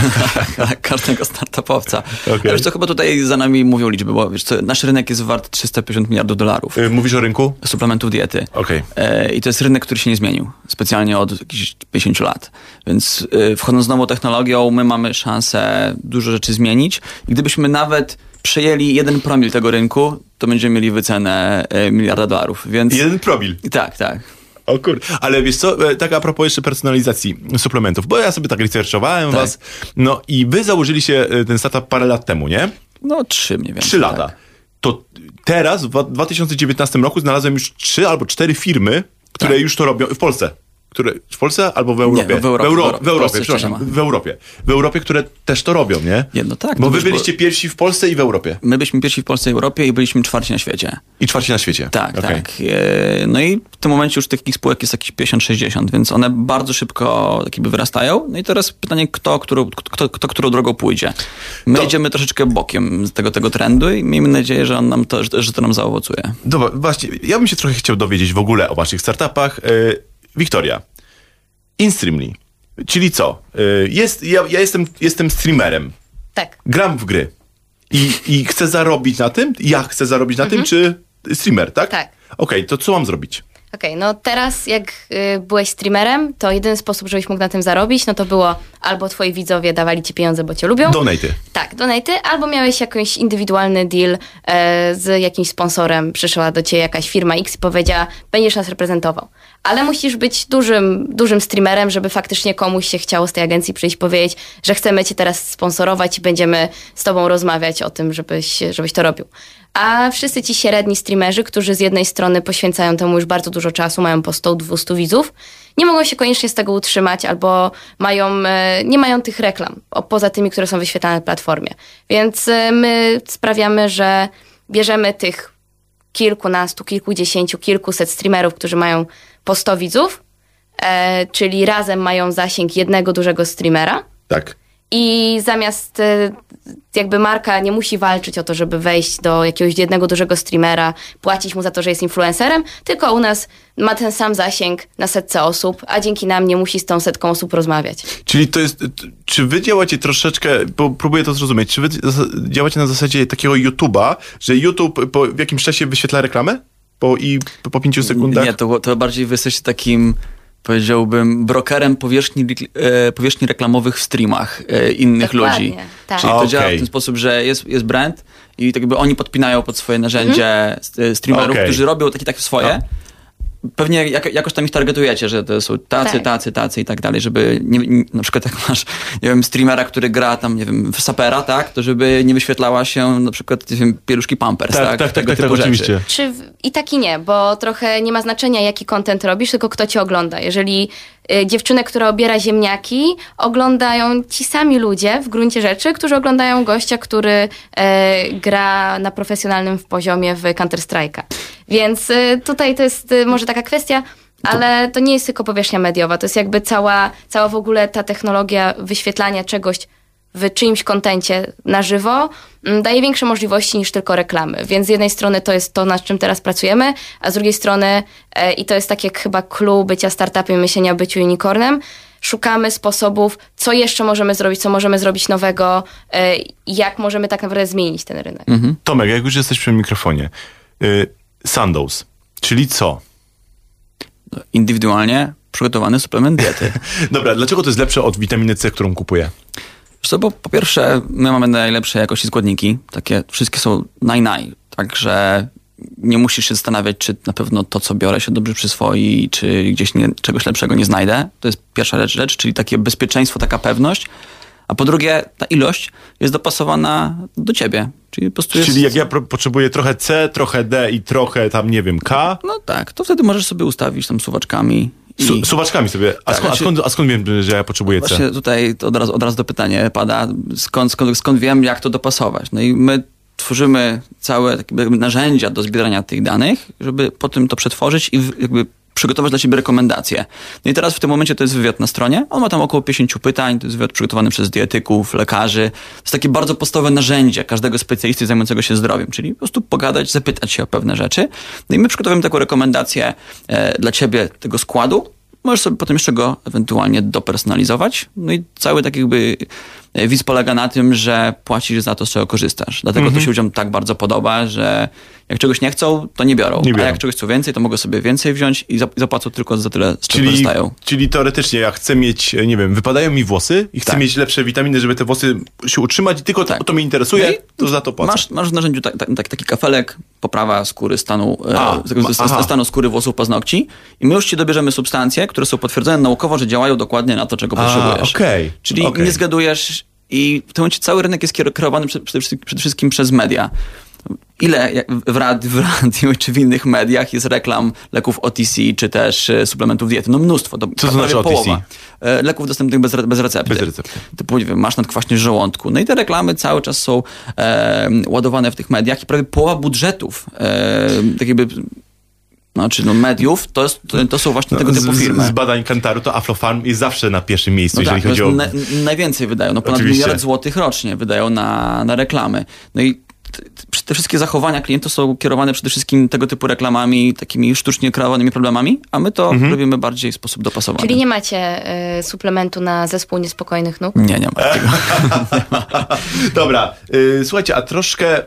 [SPEAKER 4] Jak Każdego startupowca.
[SPEAKER 2] Okej.
[SPEAKER 4] Ale wiesz co, chyba tutaj za nami mówią liczby, bo wiesz co, nasz rynek jest wart 350 miliardów dolarów.
[SPEAKER 2] Y, Mówisz o rynku?
[SPEAKER 4] suplementów diety.
[SPEAKER 2] Okej.
[SPEAKER 4] E, I to jest rynek, który się nie zmienił specjalnie od jakichś 50 lat. Więc e, wchodząc z nową technologią, my mamy szansę dużo rzeczy zmienić. I gdybyśmy nawet przejęli jeden promil tego rynku, to będziemy mieli wycenę e, miliarda dolarów. Więc
[SPEAKER 2] Jeden promil.
[SPEAKER 4] tak, tak.
[SPEAKER 2] O kur... Ale wiesz co, e, tak a propos jeszcze personalizacji suplementów, bo ja sobie tak researchowałem
[SPEAKER 4] Tak.
[SPEAKER 2] was, no i wy założyliście ten startup parę lat temu, nie?
[SPEAKER 4] No trzy mniej więcej.
[SPEAKER 2] Trzy lata.
[SPEAKER 4] Tak.
[SPEAKER 2] To teraz, w dwa- 2019 roku znalazłem już trzy albo cztery firmy, które
[SPEAKER 4] Tak.
[SPEAKER 2] już to robią w Polsce. Które, w Polsce albo w Europie?
[SPEAKER 4] no w Europie,
[SPEAKER 2] W, Euro,
[SPEAKER 4] w Europie.
[SPEAKER 2] w Europie, przepraszam.
[SPEAKER 4] nie.
[SPEAKER 2] W Europie. W Europie, które też to robią, nie?
[SPEAKER 4] Nie, no tak,
[SPEAKER 2] Bo wy
[SPEAKER 4] wiesz, bo-
[SPEAKER 2] byliście pierwsi w Polsce i w Europie.
[SPEAKER 4] My byliśmy pierwsi w Polsce i Europie i byliśmy czwarci na świecie.
[SPEAKER 2] I czwarci na świecie.
[SPEAKER 4] Tak,
[SPEAKER 2] Okej.
[SPEAKER 4] tak. E, No i w tym momencie już tych spółek jest jakieś 50-60, więc one bardzo szybko jakby wyrastają. No i teraz pytanie, kto, którą, kto, kto którą drogą pójdzie. My
[SPEAKER 2] To-
[SPEAKER 4] idziemy troszeczkę bokiem z tego, tego trendu i miejmy nadzieję, że, on nam to, że, że to nam zaowocuje.
[SPEAKER 2] Dobra, właśnie, ja bym się trochę chciał dowiedzieć w ogóle o waszych startupach. Yy, Wiktoria, InStreamly, czyli co? Yy, jest, ja, ja jestem, jestem streamerem,
[SPEAKER 3] Tak.
[SPEAKER 2] gram w gry i, i chcę zarobić na tym, ja chcę zarobić na tym, czy streamer, tak?
[SPEAKER 3] Tak.
[SPEAKER 2] Okej, to co mam zrobić?
[SPEAKER 3] Okej, no teraz jak y, byłeś streamerem, to jedyny sposób, żebyś mógł na tym zarobić, no to było albo twoi widzowie dawali ci pieniądze, bo cię lubią.
[SPEAKER 2] Donaty.
[SPEAKER 3] Tak, donaty, albo miałeś jakiś indywidualny deal e, z jakimś sponsorem. Przyszła do ciebie jakaś firma X i powiedziała, będziesz nas reprezentował. Ale musisz być dużym, dużym streamerem, żeby faktycznie komuś się chciało z tej agencji przyjść powiedzieć, że chcemy cię teraz sponsorować i będziemy z tobą rozmawiać o tym, żebyś, żebyś to robił. A wszyscy ci średni streamerzy, którzy z jednej strony poświęcają temu już bardzo dużo czasu, mają po 100-200 widzów, nie mogą się koniecznie z tego utrzymać albo mają, e, nie mają tych reklam, poza tymi, które są wyświetlane na platformie. Więc e, my sprawiamy, że bierzemy tych kilkunastu, kilkudziesięciu, kilkuset streamerów, którzy mają po 100 widzów, e, czyli razem mają zasięg jednego dużego streamera
[SPEAKER 2] Tak.
[SPEAKER 3] I zamiast y, jakby marka nie musi walczyć o to, żeby wejść do jakiegoś jednego dużego streamera, płacić mu za to, że jest influencerem, tylko u nas ma ten sam zasięg na setce osób, a dzięki nam nie musi z tą setką osób rozmawiać.
[SPEAKER 2] Czyli to jest, czy wy działacie troszeczkę, bo próbuję to zrozumieć, czy wy działacie na zasadzie takiego YouTube'a, że YouTube po w jakimś czasie wyświetla reklamę? Po, I po, po pięciu sekundach?
[SPEAKER 4] Nie, to, to bardziej wy jesteście takim, powiedziałbym, brokerem powierzchni, e, powierzchni reklamowych w streamach e, innych
[SPEAKER 3] Dokładnie,
[SPEAKER 4] ludzi.
[SPEAKER 3] tak.
[SPEAKER 4] Czyli to działa w ten sposób, że jest, jest brand i tak jakby oni podpinają pod swoje narzędzie
[SPEAKER 3] Mhm.
[SPEAKER 4] st- streamerów,
[SPEAKER 2] Okej.
[SPEAKER 4] którzy robią takie tak swoje. Pewnie jak, jakoś tam ich targetujecie, że to są tacy,
[SPEAKER 3] Tak.
[SPEAKER 4] tacy, tacy i tak dalej, żeby nie, nie, na przykład jak masz, nie wiem, streamera, który gra tam, nie wiem, w sapera, tak, to żeby nie wyświetlała się na przykład, nie wiem, pieluszki Pampers,
[SPEAKER 2] Tak,
[SPEAKER 4] tak,
[SPEAKER 2] tak, tak,
[SPEAKER 4] tego
[SPEAKER 2] tak, tak,
[SPEAKER 4] typu rzeczy.
[SPEAKER 2] oczywiście.
[SPEAKER 3] Czy w, I tak i nie, bo trochę nie ma znaczenia, jaki content robisz, tylko kto cię ogląda. Jeżeli y, dziewczynę, która obiera ziemniaki, oglądają ci sami ludzie w gruncie rzeczy, którzy oglądają gościa, który e, gra na profesjonalnym poziomie w Counter-Strike'a. Więc y, tutaj to jest y, może taka kwestia, ale to nie jest tylko powierzchnia mediowa, to jest jakby cała, cała w ogóle ta technologia wyświetlania czegoś w czyimś kontencie na żywo mm, daje większe możliwości niż tylko reklamy. Więc z jednej strony to jest to, nad czym teraz pracujemy, a z drugiej strony, e, i to jest tak jak chyba clue bycia startupem, myślenia o byciu unicornem, szukamy sposobów, co jeszcze możemy zrobić, co możemy zrobić nowego, e, jak możemy tak naprawdę zmienić ten rynek.
[SPEAKER 2] Tomek, jak już jesteś przy mikrofonie. Y, Sandows, czyli co?
[SPEAKER 4] Indywidualnie przygotowany suplement diety.
[SPEAKER 2] Dobra, dlaczego to jest lepsze od witaminy C, którą kupuję?
[SPEAKER 4] Wiesz co, bo po pierwsze, my mamy najlepsze jakości składniki. Takie wszystkie są naj-naj. Także nie musisz się zastanawiać, czy na pewno to, co biorę, się dobrze przyswoi, czy gdzieś nie, czegoś lepszego nie znajdę. To jest pierwsza rzecz, rzecz, czyli takie bezpieczeństwo, taka pewność. A po drugie, ta ilość jest dopasowana do ciebie. Czyli po prostu jest...
[SPEAKER 2] Czyli jak ja potrzebuję trochę C, trochę D i trochę tam, nie wiem, K,
[SPEAKER 4] No tak, to wtedy możesz sobie ustawić tam suwaczkami. I...
[SPEAKER 2] su- suwaczkami sobie. A,
[SPEAKER 4] Tak,
[SPEAKER 2] skąd, a,
[SPEAKER 4] znaczy-
[SPEAKER 2] skąd, a skąd wiem, że ja potrzebuję C?
[SPEAKER 4] Właśnie tutaj to od razu, od razu do pytania pada, skąd, skąd, skąd wiem, jak to dopasować. No i my tworzymy całe narzędzia do zbierania tych danych, żeby potem to przetworzyć i jakby przygotować dla siebie rekomendacje. No i teraz w tym momencie to jest wywiad na stronie. On ma tam około 50 pytań, to jest wywiad przygotowany przez dietyków, lekarzy. To jest takie bardzo podstawowe narzędzie każdego specjalisty zajmującego się zdrowiem, czyli po prostu pogadać, zapytać się o pewne rzeczy. No i my przygotowujemy taką rekomendację e, dla ciebie tego składu, Możesz sobie potem jeszcze go ewentualnie dopersonalizować. No i cały tak jakby widz polega na tym, że płacisz za to, z czego korzystasz. Dlatego
[SPEAKER 2] Mhm.
[SPEAKER 4] to się ludziom tak bardzo podoba, że jak czegoś nie chcą, to nie biorą.
[SPEAKER 2] Nie biorą.
[SPEAKER 4] A jak czegoś chcą więcej, to mogą sobie więcej wziąć i zap- zapłacą tylko za tyle, z czego
[SPEAKER 2] Czyli,
[SPEAKER 4] korzystają.
[SPEAKER 2] czyli teoretycznie ja chcę mieć, e, nie wiem, wypadają mi włosy i chcę
[SPEAKER 4] Tak.
[SPEAKER 2] mieć lepsze witaminy, żeby te włosy się utrzymać i tylko
[SPEAKER 4] Tak.
[SPEAKER 2] to, to mnie interesuje,
[SPEAKER 4] No
[SPEAKER 2] to za to płacę.
[SPEAKER 4] Masz, masz w narzędziu ta, ta, tak- taki kafelek, poprawa skóry stanu, e,
[SPEAKER 2] A,
[SPEAKER 4] tego-
[SPEAKER 2] ma-
[SPEAKER 4] stanu skóry włosów paznokci i my już ci dobierzemy substancje, które są potwierdzone naukowo, że działają dokładnie na to, czego
[SPEAKER 2] A,
[SPEAKER 4] potrzebujesz.
[SPEAKER 2] okej,
[SPEAKER 4] Czyli
[SPEAKER 2] okej.
[SPEAKER 4] nie zgadujesz i w tym momencie cały rynek jest kier- kierowany przede, wszystkim- przede wszystkim przez media. Ile w, rad, w radiu czy w innych mediach jest reklam leków OTC czy też e, suplementów diety? No mnóstwo. To
[SPEAKER 2] Co to znaczy OTC?
[SPEAKER 4] połowa. E, Leków dostępnych bez, bez recepty.
[SPEAKER 2] Bez recepty.
[SPEAKER 4] Typu, nie wiem, masz nadkwaśność żołądku. No i te reklamy cały czas są e, ładowane w tych mediach i prawie połowa budżetów e, tak jakby, znaczy no mediów, to, jest, to, są właśnie tego typu
[SPEAKER 2] z,
[SPEAKER 4] firmy.
[SPEAKER 2] z badań Kantaru to Aflofarm jest zawsze na pierwszym miejscu,
[SPEAKER 4] No
[SPEAKER 2] jeżeli
[SPEAKER 4] tak,
[SPEAKER 2] chodzi o...
[SPEAKER 4] na, najwięcej wydają, no ponad
[SPEAKER 2] Oczywiście.
[SPEAKER 4] miliard złotych rocznie wydają na, na reklamy. No i te wszystkie zachowania klientów są kierowane przede wszystkim tego typu reklamami, takimi sztucznie kreowanymi problemami, a my to
[SPEAKER 2] Mhm.
[SPEAKER 4] robimy bardziej w sposób dopasowany.
[SPEAKER 3] Czyli nie macie y, suplementu na zespół niespokojnych nóg?
[SPEAKER 4] Nie, nie ma tego.
[SPEAKER 2] Dobra, y, słuchajcie, a troszkę...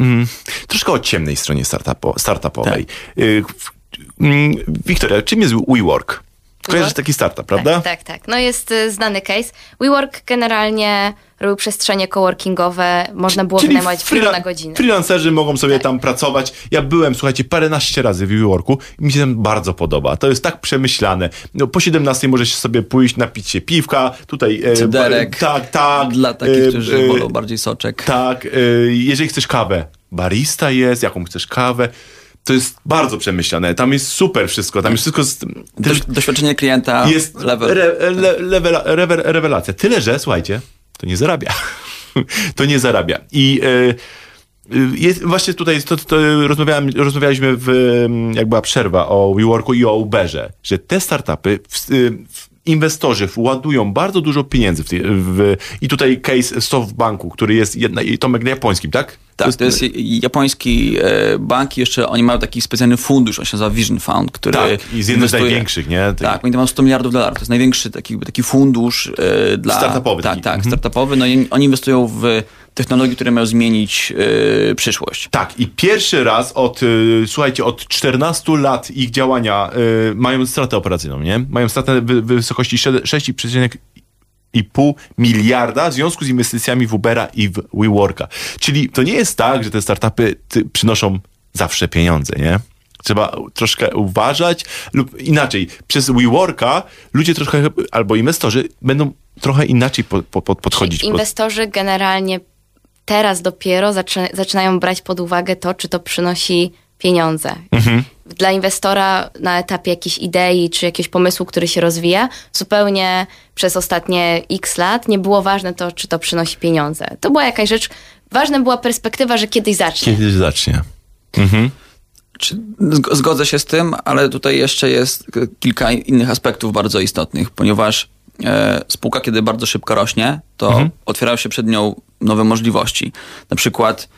[SPEAKER 2] Mm, troszkę o ciemnej stronie startupo, startupowej.
[SPEAKER 4] Tak.
[SPEAKER 2] Y, mm, Wiktoria, czym jest WeWork? Kojarzysz taki startup, prawda?
[SPEAKER 3] Tak, tak, tak. No jest y, znany case. WeWork generalnie robił przestrzenie coworkingowe, można było wynajmować biuro
[SPEAKER 2] freela-
[SPEAKER 3] na godzinę.
[SPEAKER 2] freelancerzy mogą sobie
[SPEAKER 3] Tak.
[SPEAKER 2] tam pracować. Ja byłem, słuchajcie, paręnaście razy w WeWorku i mi się tam bardzo podoba. To jest tak przemyślane. No, po 17 możesz sobie pójść, napić się piwka, tutaj... e,
[SPEAKER 4] Cyderek.
[SPEAKER 2] tak, tak.
[SPEAKER 4] Dla takich,
[SPEAKER 2] e,
[SPEAKER 4] którzy
[SPEAKER 2] e,
[SPEAKER 4] wolą bardziej soczek.
[SPEAKER 2] Tak, e, jeżeli chcesz kawę, barista jest, jaką chcesz kawę. To jest bardzo przemyślane. Tam jest super wszystko. Tam jest wszystko... Z,
[SPEAKER 4] Doś, doświadczenie klienta,
[SPEAKER 2] jest
[SPEAKER 4] level.
[SPEAKER 2] Re, le, rewer, rewelacja. Tyle, że słuchajcie, to nie zarabia. to nie zarabia. I e, e, jest, właśnie tutaj to, to rozmawiałem, rozmawialiśmy w, jak była przerwa o WeWorku i o Uberze, że te startupy w, w, inwestorzy ładują bardzo dużo pieniędzy w, tej- w i tutaj case SoftBanku, który jest jedna, i Tomek na japońskim, tak?
[SPEAKER 4] Tak, to jest japoński e, bank i jeszcze oni mają taki specjalny fundusz, on się nazywa Vision Fund, który
[SPEAKER 2] Tak, i z jednym z największych, nie?
[SPEAKER 4] Tak, oni tam mają 100 miliardów dolarów, to jest największy taki, taki fundusz e, dla...
[SPEAKER 2] Startupowy
[SPEAKER 4] Tak,
[SPEAKER 2] taki.
[SPEAKER 4] tak,
[SPEAKER 2] Mhm.
[SPEAKER 4] startupowy, no i oni inwestują w technologie, które mają zmienić e, przyszłość.
[SPEAKER 2] Tak, i pierwszy raz od, y, słuchajcie, od 14 lat ich działania y, mają stratę operacyjną, nie? Mają stratę w, w wysokości 6,5 miliarda w związku z inwestycjami w Ubera i w WeWorka. Czyli to nie jest tak, że te startupy przynoszą zawsze pieniądze, nie? Trzeba troszkę uważać lub inaczej, przez WeWorka ludzie troszkę, albo inwestorzy będą trochę inaczej po, po, po, podchodzić.
[SPEAKER 3] Czyli inwestorzy generalnie teraz dopiero zaczy, zaczynają brać pod uwagę to, czy to przynosi pieniądze.
[SPEAKER 2] Mhm.
[SPEAKER 3] Dla inwestora na etapie jakiejś idei czy jakiegoś pomysłu, który się rozwija, zupełnie przez ostatnie x lat nie było ważne to, czy to przynosi pieniądze. To była jakaś rzecz, ważna była perspektywa, że kiedyś zacznie.
[SPEAKER 2] Kiedy zacznie?
[SPEAKER 4] Czy, zg- zgodzę się z tym, ale tutaj jeszcze jest kilka innych aspektów bardzo istotnych, ponieważ e, spółka, kiedy bardzo szybko rośnie, to otwierają się przed nią nowe możliwości. Na przykład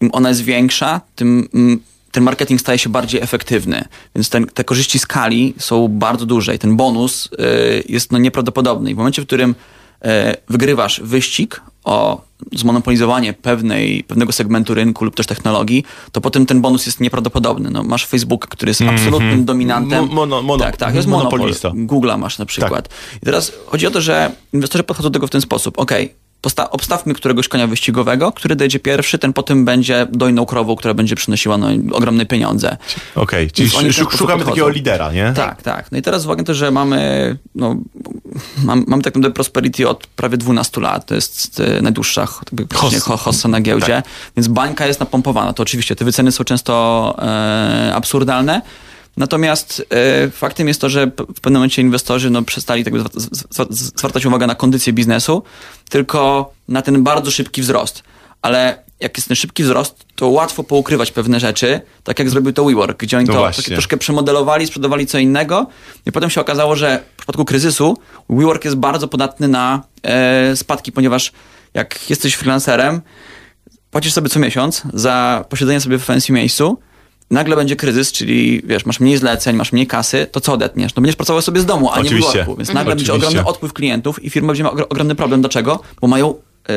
[SPEAKER 4] im ona jest większa, tym mm, ten marketing staje się bardziej efektywny. Więc ten, te korzyści skali są bardzo duże i ten bonus e, jest no, nieprawdopodobny. I w momencie, w którym e, wygrywasz wyścig o zmonopolizowanie pewnej, pewnego segmentu rynku lub też technologii, to potem ten bonus jest nieprawdopodobny. No, masz Facebook, który jest absolutnym dominantem.
[SPEAKER 2] Mo- mono- mono-
[SPEAKER 4] tak, tak, jest monopol.
[SPEAKER 2] monopolista.
[SPEAKER 4] Google'a masz na przykład. I teraz chodzi o to, że inwestorzy podchodzą do tego w ten sposób. Okej, posta- obstawmy któregoś konia wyścigowego, który dojdzie pierwszy, ten potem będzie dojną krową, która będzie przynosiła no, ogromne pieniądze.
[SPEAKER 2] Okej, czyli
[SPEAKER 4] ten
[SPEAKER 2] szuk-
[SPEAKER 4] sposób
[SPEAKER 2] szukamy
[SPEAKER 4] podchodzą.
[SPEAKER 2] takiego lidera, nie?
[SPEAKER 4] Tak, tak. No i teraz uwagę to, że mamy, no, mam, mamy tak naprawdę Prosperity od prawie 12 lat. To jest e, najdłuższa
[SPEAKER 2] Hossa.
[SPEAKER 4] ho- hossa na giełdzie, więc bańka jest napompowana. To oczywiście te wyceny są często e, absurdalne. Natomiast e, faktem jest to, że w pewnym momencie inwestorzy no, przestali tak zwracać uwagę na kondycję biznesu, tylko na ten bardzo szybki wzrost. Ale jak jest ten szybki wzrost, to łatwo poukrywać pewne rzeczy, tak jak zrobił to WeWork, gdzie oni
[SPEAKER 2] No
[SPEAKER 4] to troszkę przemodelowali, sprzedawali co innego i potem się okazało, że w przypadku kryzysu WeWork jest bardzo podatny na e, spadki, ponieważ jak jesteś freelancerem, płacisz sobie co miesiąc za posiedzenie sobie w fancy miejscu, nagle będzie kryzys, czyli wiesz, masz mniej zleceń, masz mniej kasy, to co odetniesz? No będziesz pracował sobie z domu, a nie w
[SPEAKER 2] Oczywiście.
[SPEAKER 4] WeWorku, więc nagle będzie
[SPEAKER 2] Oczywiście.
[SPEAKER 4] ogromny odpływ klientów i firma będzie miała ogro- ogromny problem. Dlaczego? Bo mają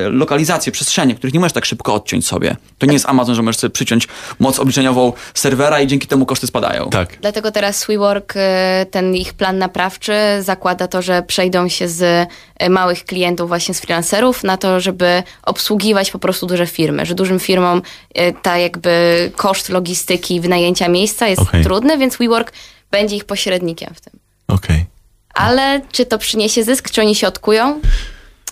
[SPEAKER 4] lokalizacje, przestrzenie, których nie możesz tak szybko odciąć sobie. To nie jest Amazon, że możesz sobie przyciąć moc obliczeniową serwera i dzięki temu koszty spadają.
[SPEAKER 2] Tak.
[SPEAKER 3] Dlatego teraz WeWork, y, ten ich plan naprawczy zakłada to, że przejdą się z y, małych klientów, właśnie z freelancerów, na to, żeby obsługiwać po prostu duże firmy. Że dużym firmom y, ta jakby koszt logistyki, wynajęcia miejsca jest
[SPEAKER 2] Okej.
[SPEAKER 3] trudny, więc WeWork będzie ich pośrednikiem w tym.
[SPEAKER 2] Okej.
[SPEAKER 3] Ale czy to przyniesie zysk, czy oni się odkują?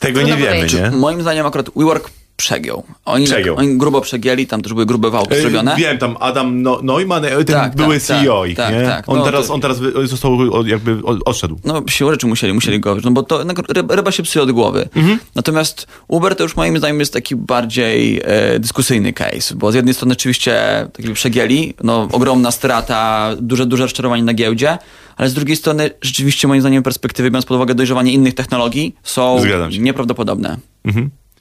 [SPEAKER 2] Tego
[SPEAKER 3] Trudno
[SPEAKER 2] nie wiemy,
[SPEAKER 3] powiedzieć.
[SPEAKER 2] nie?
[SPEAKER 4] Moim zdaniem akurat WeWork przegiął. Oni,
[SPEAKER 2] Przegiął.
[SPEAKER 4] oni grubo przegięli, tam też były grube wałki
[SPEAKER 2] E,
[SPEAKER 4] zrobione.
[SPEAKER 2] Wiem, tam Adam no, Neumann, e, ten
[SPEAKER 4] Tak,
[SPEAKER 2] były
[SPEAKER 4] tak,
[SPEAKER 2] CEO
[SPEAKER 4] tak,
[SPEAKER 2] ich,
[SPEAKER 4] tak,
[SPEAKER 2] nie?
[SPEAKER 4] tak.
[SPEAKER 2] On,
[SPEAKER 4] No,
[SPEAKER 2] teraz,
[SPEAKER 4] to-
[SPEAKER 2] on teraz został jakby od- odszedł.
[SPEAKER 4] No, siłą rzeczy musieli, musieli go, no bo to ryba, się psuje od głowy.
[SPEAKER 2] Mhm.
[SPEAKER 4] Natomiast Uber to już moim zdaniem jest taki bardziej e, dyskusyjny case, bo z jednej strony oczywiście tak przegięli, no ogromna strata, duże, duże rozczarowanie na giełdzie, ale z drugiej strony rzeczywiście moim zdaniem perspektywy, biorąc pod uwagę dojrzewanie innych technologii, są
[SPEAKER 2] Zgadzam się.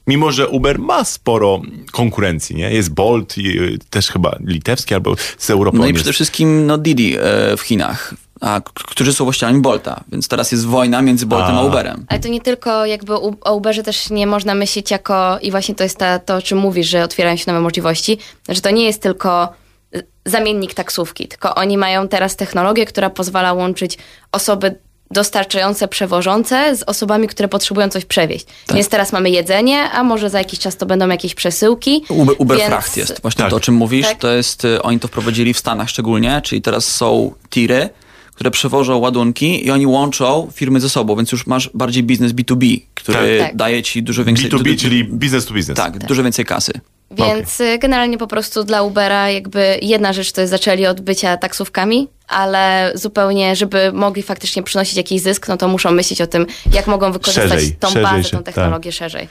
[SPEAKER 2] Mimo, że Uber ma sporo konkurencji, nie? Jest Bolt, i, y, też chyba litewski albo z Europy.
[SPEAKER 4] No i
[SPEAKER 2] jest.
[SPEAKER 4] przede wszystkim no, Didi e, w Chinach, a, którzy są właścicielami Bolta, więc teraz jest wojna między Boltem a,
[SPEAKER 2] A.
[SPEAKER 4] Uberem.
[SPEAKER 3] Ale to nie tylko jakby u- o Uberze też nie można myśleć jako, i właśnie to jest ta, to, o czym mówisz, że otwierają się nowe możliwości, że to nie jest tylko y, zamiennik taksówki, tylko oni mają teraz technologię, która pozwala łączyć osoby dostarczające, przewożące z osobami, które potrzebują coś przewieźć. Więc teraz mamy jedzenie, a może za jakiś czas to będą jakieś przesyłki.
[SPEAKER 4] Uber, Uber
[SPEAKER 3] więc-
[SPEAKER 4] Fracht jest. Właśnie
[SPEAKER 2] Tak.
[SPEAKER 4] to, o czym mówisz,
[SPEAKER 3] Tak.
[SPEAKER 4] to jest, y, oni to wprowadzili w Stanach szczególnie, czyli teraz są tiry, które przewożą ładunki i oni łączą firmy ze sobą, więc już masz bardziej biznes B2B, który
[SPEAKER 3] Tak. Tak.
[SPEAKER 4] daje ci dużo więcej...
[SPEAKER 2] B2B,
[SPEAKER 4] du- du-
[SPEAKER 2] czyli business to business.
[SPEAKER 4] Tak, dużo więcej kasy.
[SPEAKER 3] Więc y, generalnie po prostu dla Ubera jakby jedna rzecz to jest zaczęli od bycia taksówkami, ale zupełnie, żeby mogli faktycznie przynosić jakiś zysk, no to muszą myśleć o tym, jak mogą wykorzystać
[SPEAKER 2] Szerzej,
[SPEAKER 3] tą
[SPEAKER 2] szerzej
[SPEAKER 3] bazę,
[SPEAKER 2] się,
[SPEAKER 3] tą
[SPEAKER 2] tak.
[SPEAKER 3] technologię szerzej.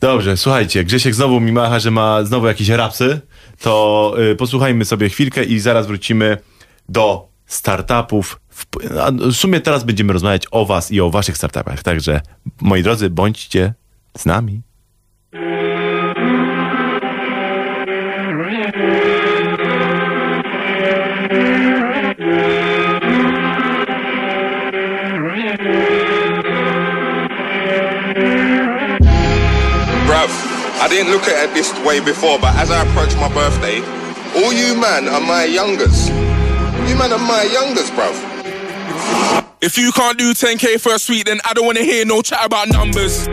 [SPEAKER 2] Dobrze, słuchajcie, Grzesiek znowu mi macha, że ma znowu jakieś rapsy, to y, posłuchajmy sobie chwilkę i zaraz wrócimy do startupów w, a w sumie teraz będziemy rozmawiać o was i o waszych startupach. Także, moi drodzy, bądźcie z nami.
[SPEAKER 6] Didn't look at it this way before, but as I approach my birthday, all you man are my youngers. You man are my youngers, bruv.
[SPEAKER 8] If you can't do 10k for a suite, then I don't wanna hear no chat about numbers.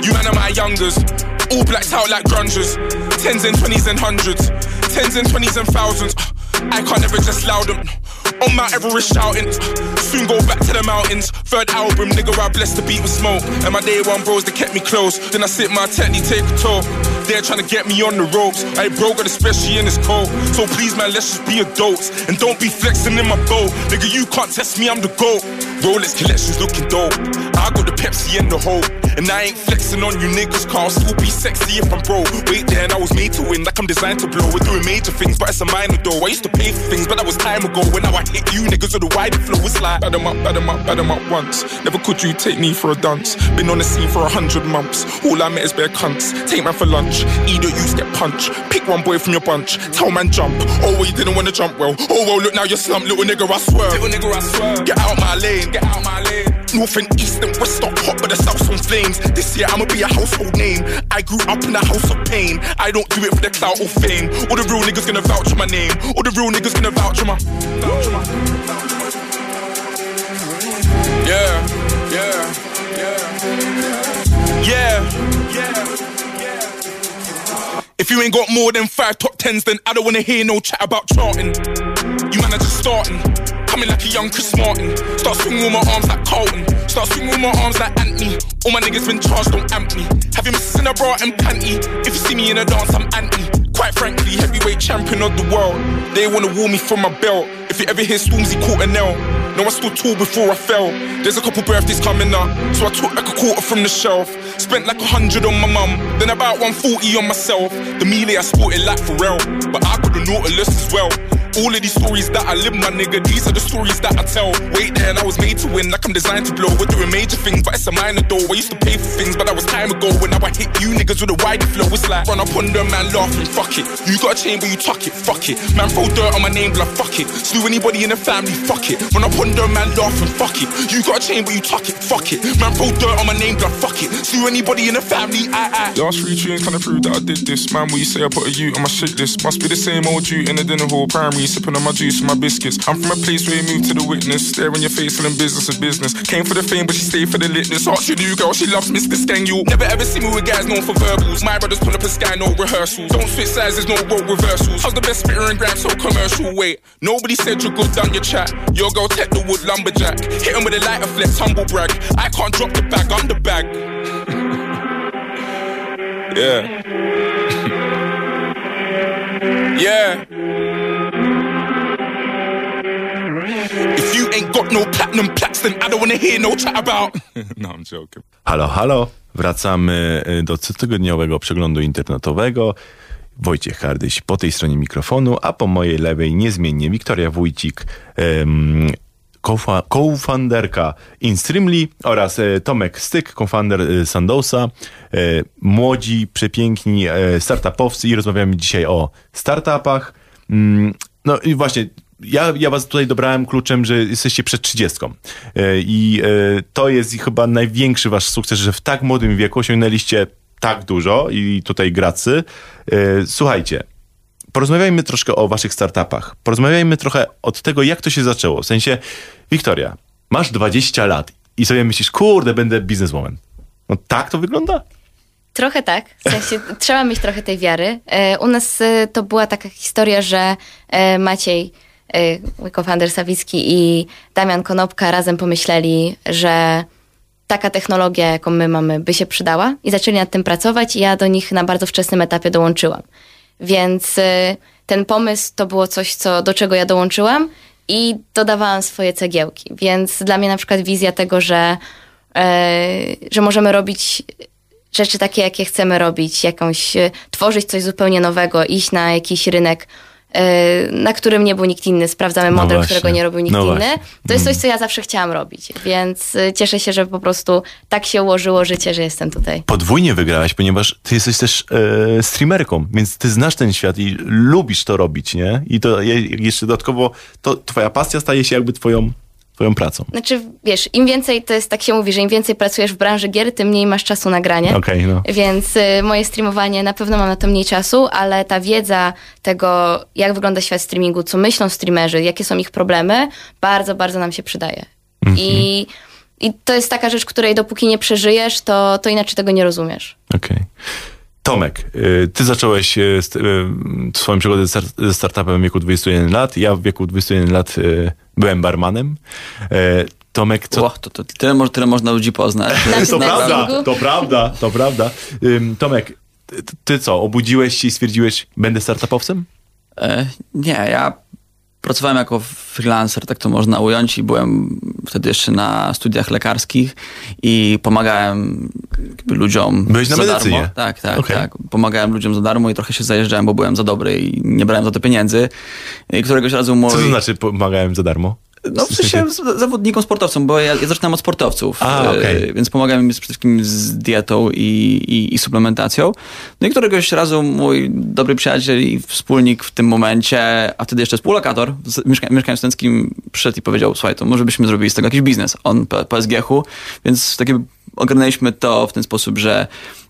[SPEAKER 8] You man are my youngers, all blacked out like grungers. Tens and twenties and hundreds, tens and twenties and thousands. I can't ever just loud them. On Mount Everest shouting, soon go back to the mountains. Third album, nigga, I blessed the beat with smoke. And my day one bros, they kept me close. Then I sit my technique, take a tour. They're trying to get me on the ropes. I broke it, especially in this cold. So please, man, let's just be adults. And don't be flexing in my boat. Nigga, you can't test me, I'm the GOAT. Rolex collections looking dope. I got the Pepsi and the hope. And I ain't flexing on you niggas, car still be sexy if I'm broke. Wait there, and I was made to win, like I'm designed to blow. We're doing major things, but it's a minor though. I used to pay for things, but that was time ago. When now I hit you niggas with the wide flow, it's like bad 'em up, bad 'em up, bad 'em up once. Never could you take me for a dance. Been on the scene for a hundred months. All I met is bare cunts. Take man for lunch, either you get punch. Pick one boy from your bunch, tell man jump. Oh, well, you didn't wanna jump well. Oh, well, look now you're slumped, little nigga, I swear. Little nigga, I swear. Get out my lane, get out my lane. North and east and west stop hot, but the south's on flames. This year I'ma be a household name. I grew up in a house of pain. I don't do it for the clout or fame. All the real niggas gonna vouch for my name. All the real niggas gonna vouch for my. Vouch my. Yeah, yeah, yeah, yeah, yeah. If you ain't got more than five top tens, then I don't wanna hear no chat about charting. You man are just starting. Coming like a young Chris Martin. Start swinging my arms like Carlton. Start swinging my arms like Anthony. All my niggas been charged, don't amp me. Have you missing a bra and panty? If you see me in a dance, I'm anti. Quite frankly, heavyweight champion of the world. They wanna woo me from my belt. If you ever hear Stormzy caught a nail. No, I stood tall before I fell. There's a couple birthdays coming up, so I took like a quarter from the shelf. Spent like a hundred on my mum, then about 140 on myself. The melee I sported like Pharrell, but I got the Nautilus as well. All of these stories that I live, my nigga, these are the stories that I tell. Wait there, and I was made to win, like I'm designed to blow. We're doing major things, but it's a minor though. I used to pay for things, but that was time ago. When now I hit you niggas with a wide flow, it's like run up on them, man, laughing, it. You got a chain, but you tuck it, fuck it. Man, throw dirt on my name, blood, fuck it. Slew anybody in the family, fuck it. When I on them, man, laughing, fuck it. You got a chain, but you tuck it, fuck it. Man, throw dirt on my name, blood, fuck it. Slew anybody in the family, I, I.
[SPEAKER 9] Last three tunes kinda prove that I did this. Man, what you say I put a U on my shit list. Must be the same old you in the dinner hall, primary, sipping on my juice and my biscuits. I'm from a place where you move to the witness, stare in your face, feeling business is business. Came for the fame, but she stayed for the litness. Your new girl, she loves Mr. Skang. You never ever see me with guys known for verbals. My brothers pull up a sky, no rehearsals. Don't switch there's no role reversals. How's the best spitter and grab so commercial? Wait, nobody said you're good, done your chat. Your girl tech the wood lumberjack. Hit him with a lighter flex, humble brag. I can't drop the bag, I'm the bag. yeah. yeah. If you ain't got no platinum plats, then I don't wanna hear no chat about. no, I'm joking.
[SPEAKER 2] Halo, halo. Wracamy y, do cotygodniowego przeglądu internetowego. Wojciech Hardyś po tej stronie mikrofonu, a po mojej lewej niezmiennie Wiktoria Wójcik, um, co-founderka Instreamly oraz e, Tomek Styk, co-founder e, Sandowsa. E, młodzi, przepiękni startupowcy i rozmawiamy dzisiaj o startupach. Mm, no i właśnie, ja, ja was tutaj dobrałem kluczem, że jesteście przed 30. E, I to jest chyba największy wasz sukces, że w tak młodym wieku osiągnęliście tak dużo i tutaj gracy. E, Słuchajcie, porozmawiajmy troszkę o waszych startupach. Porozmawiajmy trochę od tego, jak to się zaczęło. W sensie, Wiktoria, masz 20 lat i sobie myślisz, kurde, będę bizneswoman. No tak to wygląda?
[SPEAKER 3] Trochę tak, w sensie trzeba mieć trochę tej wiary. E, U nas e, to była taka historia, że Maciej, co-founder Sawicki i Damian Konopka razem pomyśleli, że taka technologia, jaką my mamy, by się przydała i zaczęli nad tym pracować i ja do nich na bardzo wczesnym etapie dołączyłam. Więc e, ten pomysł to było coś, co, do czego ja dołączyłam i dodawałam swoje cegiełki. Więc dla mnie na przykład wizja tego, że, e, że możemy robić rzeczy takie, jakie chcemy robić, jakąś, e, tworzyć coś zupełnie nowego, iść na jakiś rynek na którym nie był nikt inny. Sprawdzamy
[SPEAKER 2] No
[SPEAKER 3] model,
[SPEAKER 2] właśnie.
[SPEAKER 3] którego nie robił nikt
[SPEAKER 2] No
[SPEAKER 3] inny.
[SPEAKER 2] właśnie.
[SPEAKER 3] To jest coś, co ja zawsze chciałam robić, więc e, cieszę się, że po prostu tak się ułożyło życie, że jestem tutaj.
[SPEAKER 2] Podwójnie wygrałaś, ponieważ ty jesteś też e, streamerką, więc ty znasz ten świat i lubisz to robić, nie? I to je, jeszcze dodatkowo, to twoja pasja staje się jakby twoją, twoją pracą.
[SPEAKER 3] Znaczy, wiesz, im więcej, to jest tak się mówi, że im więcej pracujesz w branży gier, tym mniej masz czasu na granie.
[SPEAKER 2] Okej, no.
[SPEAKER 3] Więc y, moje streamowanie na pewno mam na to mniej czasu, ale ta wiedza tego, jak wygląda świat streamingu, co myślą streamerzy, jakie są ich problemy, bardzo, bardzo nam się przydaje. I, I to jest taka rzecz, której dopóki nie przeżyjesz, to, to inaczej tego nie rozumiesz.
[SPEAKER 2] Okej. Tomek, y, ty zacząłeś y, y, swoją przygodę ze start- ze startupem w wieku 21 lat. Ja w wieku 21 lat byłem barmanem. Tomek, co...
[SPEAKER 4] O, to, to tyle, tyle można ludzi poznać.
[SPEAKER 3] Na
[SPEAKER 2] To prawda, to prawda, to prawda. Tomek, ty, ty co, obudziłeś się i stwierdziłeś, będę startupowcem?
[SPEAKER 4] E, nie, ja pracowałem jako freelancer, tak to można ująć i byłem wtedy jeszcze na studiach lekarskich i pomagałem ludziom
[SPEAKER 2] Byłeś na
[SPEAKER 4] za
[SPEAKER 2] medycynie?
[SPEAKER 4] darmo. Tak, tak,
[SPEAKER 2] Okej.
[SPEAKER 4] tak. Pomagałem ludziom za darmo i trochę się zajeżdżałem, bo byłem za dobry i nie brałem za to pieniędzy. I któregoś razu mój...
[SPEAKER 2] Co to znaczy pomagałem za darmo?
[SPEAKER 4] No w sensie zawodnikom, sportowcom, bo ja, ja zaczynam od sportowców,
[SPEAKER 2] A,
[SPEAKER 4] e,
[SPEAKER 2] okej.
[SPEAKER 4] więc pomagałem im przede wszystkim z dietą i, i, i suplementacją. No i któregoś razu mój dobry przyjaciel i wspólnik w tym momencie, a wtedy jeszcze współlokator w mieszka- mieszkaniu studenckim przyszedł i powiedział, słuchaj, to może byśmy zrobili z tego jakiś biznes. On po, po SGH-u, więc takie ogarnęliśmy to w ten sposób, że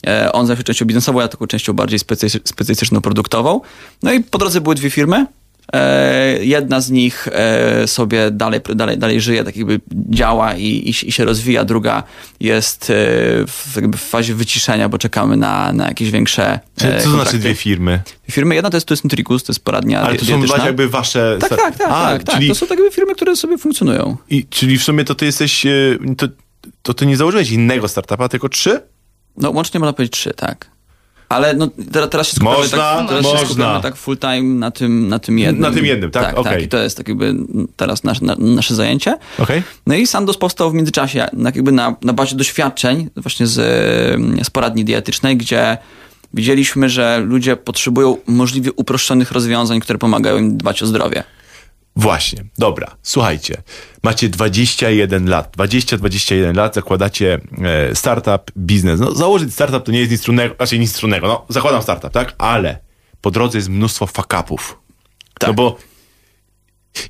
[SPEAKER 4] e, on zajął się częścią biznesową, ja taką częścią bardziej specy- specjalistyczną, produktową. No i po drodze były dwie firmy. E, jedna z nich e, sobie dalej, dalej, dalej żyje, tak jakby działa i, i, się- i się rozwija, druga jest e, w, jakby w fazie wyciszenia, bo czekamy na, na jakieś większe
[SPEAKER 2] co to znaczy dwie firmy?
[SPEAKER 4] Firmy, jedna to jest, to jest Nutricus, to jest poradnia
[SPEAKER 2] Ale to są
[SPEAKER 4] dietyczna.
[SPEAKER 2] dwa jakby wasze...
[SPEAKER 4] Tak, tak, tak,
[SPEAKER 2] A,
[SPEAKER 4] tak, tak.
[SPEAKER 2] Czyli,
[SPEAKER 4] To są tak jakby firmy, które sobie funkcjonują.
[SPEAKER 2] i, czyli w sumie to ty jesteś... To, to ty nie założyłeś innego startupa, tylko trzy?
[SPEAKER 4] No łącznie można powiedzieć trzy, tak. Ale no, teraz, teraz się skupiamy,
[SPEAKER 2] Można,
[SPEAKER 4] tak, teraz
[SPEAKER 2] można.
[SPEAKER 4] się skupiamy tak full time na tym, na tym jednym.
[SPEAKER 2] Na tym jednym, tak?
[SPEAKER 4] Tak,
[SPEAKER 2] Okej.
[SPEAKER 4] tak. I to jest tak jakby teraz nasz, na, nasze zajęcie.
[SPEAKER 2] Okej.
[SPEAKER 4] No i Sandoz powstał w międzyczasie na, jakby na, na bazie doświadczeń właśnie z, z poradni dietycznej, gdzie widzieliśmy, że ludzie potrzebują możliwie uproszczonych rozwiązań, które pomagają im dbać o zdrowie.
[SPEAKER 2] Właśnie, dobra. Słuchajcie, macie 21 lat, 20-21 lat, zakładacie e, startup, biznes. No, założyć startup to nie jest nic trudnego, znaczy nic trudnego, no, zakładam startup, tak? Ale po drodze jest mnóstwo fuck-upów.
[SPEAKER 4] Tak.
[SPEAKER 2] No bo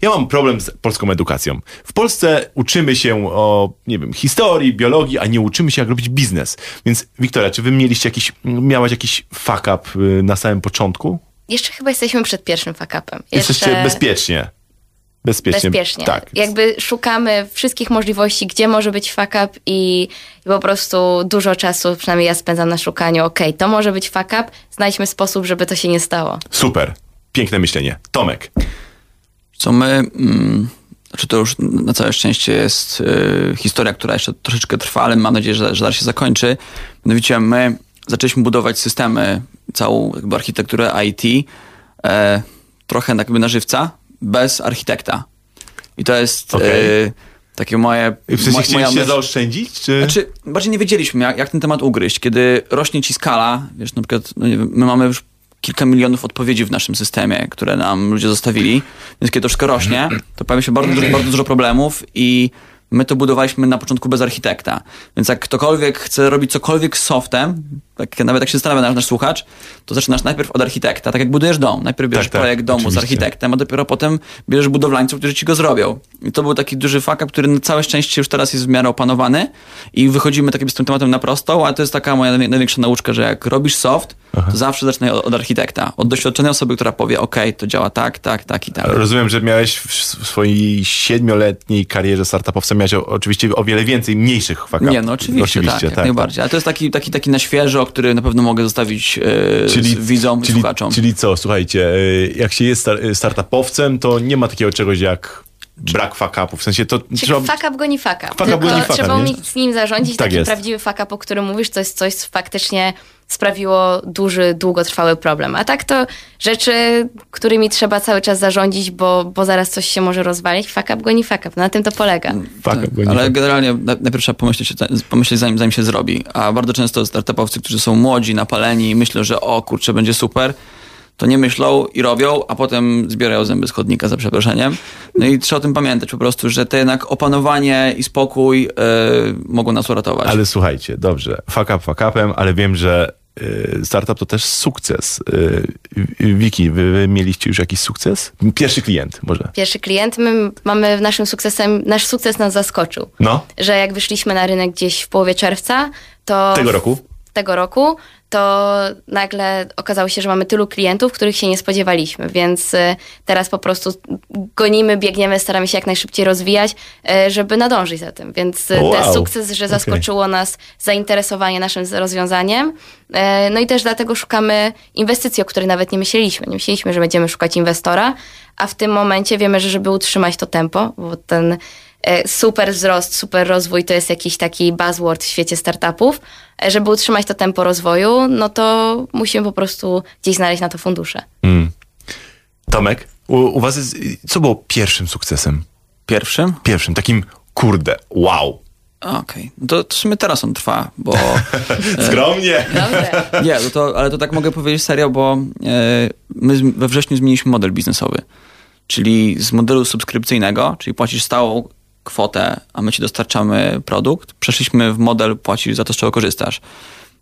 [SPEAKER 2] ja mam problem z polską edukacją. W Polsce uczymy się o, nie wiem, historii, biologii, a nie uczymy się, jak robić biznes. Więc, Wiktoria, czy wy mieliście jakiś, miałaś jakiś fuck-up y, na samym początku?
[SPEAKER 3] Jeszcze chyba jesteśmy przed pierwszym fuck-upem.
[SPEAKER 2] Jesteście
[SPEAKER 3] Jeszcze-
[SPEAKER 2] bezpiecznie. Bezpiecznie.
[SPEAKER 3] bezpiecznie.
[SPEAKER 2] Tak.
[SPEAKER 3] Jakby szukamy wszystkich możliwości, gdzie może być fuck up i, i po prostu dużo czasu, przynajmniej ja spędzam na szukaniu, okej, to może być fuck up, znajdźmy sposób, żeby to się nie stało.
[SPEAKER 2] Super. Piękne myślenie. Tomek.
[SPEAKER 4] Co my, mm, znaczy to już na całe szczęście jest y, historia, która jeszcze troszeczkę trwa, ale mam nadzieję, że, że zaraz się zakończy. Mianowicie my zaczęliśmy budować systemy, całą jakby architekturę IT, e, trochę jakby na żywca, bez architekta. I to jest
[SPEAKER 2] Okej.
[SPEAKER 4] e, takie moje...
[SPEAKER 2] W sensie
[SPEAKER 4] mo-
[SPEAKER 2] chcieliście zaoszczędzić? Czy...
[SPEAKER 4] Znaczy, bardziej nie wiedzieliśmy, jak, jak ten temat ugryźć. Kiedy rośnie ci skala, wiesz, na przykład, no wiem, my mamy już kilka milionów odpowiedzi w naszym systemie, które nam ludzie zostawili, więc kiedy to wszystko rośnie, to pojawia się bardzo, dużo- bardzo dużo problemów i my to budowaliśmy na początku bez architekta. Więc jak ktokolwiek chce robić cokolwiek z softem, tak, nawet jak się zastanawia nasz, nasz słuchacz, to zaczynasz najpierw od architekta, tak jak budujesz dom. Najpierw bierzesz
[SPEAKER 2] Tak, tak,
[SPEAKER 4] projekt domu z
[SPEAKER 2] oczywiście.
[SPEAKER 4] architektem, a dopiero potem bierzesz budowlańców, którzy ci go zrobią. I to był taki duży fuck up, który na całe szczęście już teraz jest w miarę opanowany i wychodzimy tak jakby z tym tematem na prostą, ale to jest taka moja najwię- największa nauczka, że jak robisz soft, to zawsze zaczynaj od, od architekta, od doświadczonej osoby, która powie, ok, to działa tak, tak, tak i tak.
[SPEAKER 2] Rozumiem, że miałeś w swojej siedmioletniej karierze startupowca miałeś oczywiście o wiele więcej mniejszych fuck
[SPEAKER 4] Nie, no oczywiście, tak, jak najbardziej. Ale to jest taki, taki, taki na świeżo, który na pewno mogę zostawić e,
[SPEAKER 2] Czyli,
[SPEAKER 4] widzom,
[SPEAKER 2] czyli,
[SPEAKER 4] słuchaczom.
[SPEAKER 2] czyli co, słuchajcie, y, jak się jest star- startupowcem, to nie ma takiego czegoś jak brak fuck upów. W sensie to
[SPEAKER 3] Czyli
[SPEAKER 2] trzeba...
[SPEAKER 3] fuck up goni fuck up.
[SPEAKER 2] Fuck up
[SPEAKER 3] Tylko
[SPEAKER 2] goni fuck up,
[SPEAKER 3] trzeba
[SPEAKER 2] nie?
[SPEAKER 3] umieć z nim zarządzić.
[SPEAKER 2] Tak
[SPEAKER 3] Taki
[SPEAKER 2] jest.
[SPEAKER 3] prawdziwy fuck up, o którym mówisz, to jest coś, co faktycznie sprawiło duży, długotrwały problem. A tak to rzeczy, którymi trzeba cały czas zarządzić, bo, bo zaraz coś się może rozwalić. Fuck up goni fuck up. Na tym to polega.
[SPEAKER 2] Fuck up goni
[SPEAKER 4] Ale
[SPEAKER 2] fuck up.
[SPEAKER 4] generalnie na- najpierw trzeba pomyśleć, pomyśleć zanim, zanim się zrobi. A bardzo często startupowcy, którzy są młodzi, napaleni i myślą, że o kurczę, będzie super, to nie myślą i robią, a potem zbierają zęby z chodnika, za przeproszeniem. No i trzeba o tym pamiętać po prostu, że to jednak opanowanie i spokój yy, mogą nas uratować.
[SPEAKER 2] Ale słuchajcie, dobrze, fuck up, fuck upem, ale wiem, że y, startup to też sukces. Y, Wiki, wy, wy mieliście już jakiś sukces? Pierwszy klient może.
[SPEAKER 3] Pierwszy klient, my mamy naszym sukcesem, nasz sukces nas zaskoczył.
[SPEAKER 2] No,
[SPEAKER 3] Że jak wyszliśmy na rynek gdzieś w połowie czerwca, to...
[SPEAKER 2] tego roku.
[SPEAKER 3] tego roku, to nagle okazało się, że mamy tylu klientów, których się nie spodziewaliśmy, więc y, teraz po prostu gonimy, biegniemy, staramy się jak najszybciej rozwijać, y, żeby nadążyć za tym. Więc y,
[SPEAKER 2] Wow.
[SPEAKER 3] ten sukces, że zaskoczyło nas zainteresowanie naszym rozwiązaniem, no i też dlatego szukamy inwestycji, o której nawet nie myśleliśmy. Nie myśleliśmy, że będziemy szukać inwestora, a w tym momencie wiemy, że żeby utrzymać to tempo, bo ten super wzrost, super rozwój to jest jakiś taki buzzword w świecie startupów. E, Żeby utrzymać to tempo rozwoju, no to musimy po prostu gdzieś znaleźć na to fundusze.
[SPEAKER 2] Mm. Tomek, u, u was jest, co było pierwszym sukcesem?
[SPEAKER 4] Pierwszym?
[SPEAKER 2] Pierwszym, takim kurde, wow.
[SPEAKER 4] Okej, no to w sumie teraz on trwa, bo...
[SPEAKER 2] Skromnie.
[SPEAKER 3] Dobrze.
[SPEAKER 4] Nie, no to, ale to tak mogę powiedzieć serio, bo e, my z- we wrześniu zmieniliśmy model biznesowy. Czyli z modelu subskrypcyjnego, czyli płacisz stałą kwotę, a my ci dostarczamy produkt, przeszliśmy w model płacisz za to, z czego korzystasz.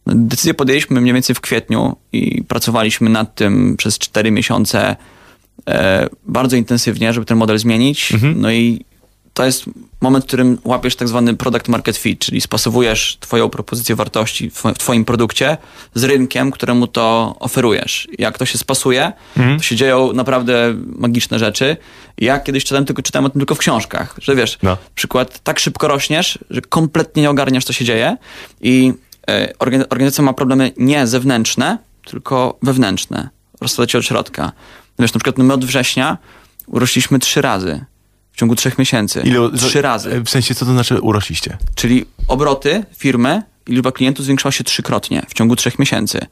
[SPEAKER 4] Decyzję podjęliśmy mniej więcej w kwietniu i pracowaliśmy nad tym przez 4 miesiące e, bardzo intensywnie, żeby ten model zmienić. No i to jest moment, w którym łapiesz tak zwany product market fit, czyli spasowujesz twoją propozycję wartości w twoim- produkcie z rynkiem, któremu to oferujesz. Jak to się spasuje, to się dzieją naprawdę magiczne rzeczy. Ja kiedyś czytałem, tylko, czytałem o tym tylko w książkach, że wiesz,
[SPEAKER 2] No.
[SPEAKER 4] przykład tak szybko rośniesz, że kompletnie nie ogarniasz, co się dzieje i organi- organizacja ma problemy nie zewnętrzne, tylko wewnętrzne. Rozpada cię od środka. Wiesz, na przykład my od września urośliśmy trzy razy w ciągu trzech miesięcy.
[SPEAKER 2] Ile,
[SPEAKER 4] Trzy razy.
[SPEAKER 2] W sensie, co to znaczy urośliście?
[SPEAKER 4] Czyli obroty firmy i liczba klientów zwiększyła się trzykrotnie w ciągu trzech miesięcy.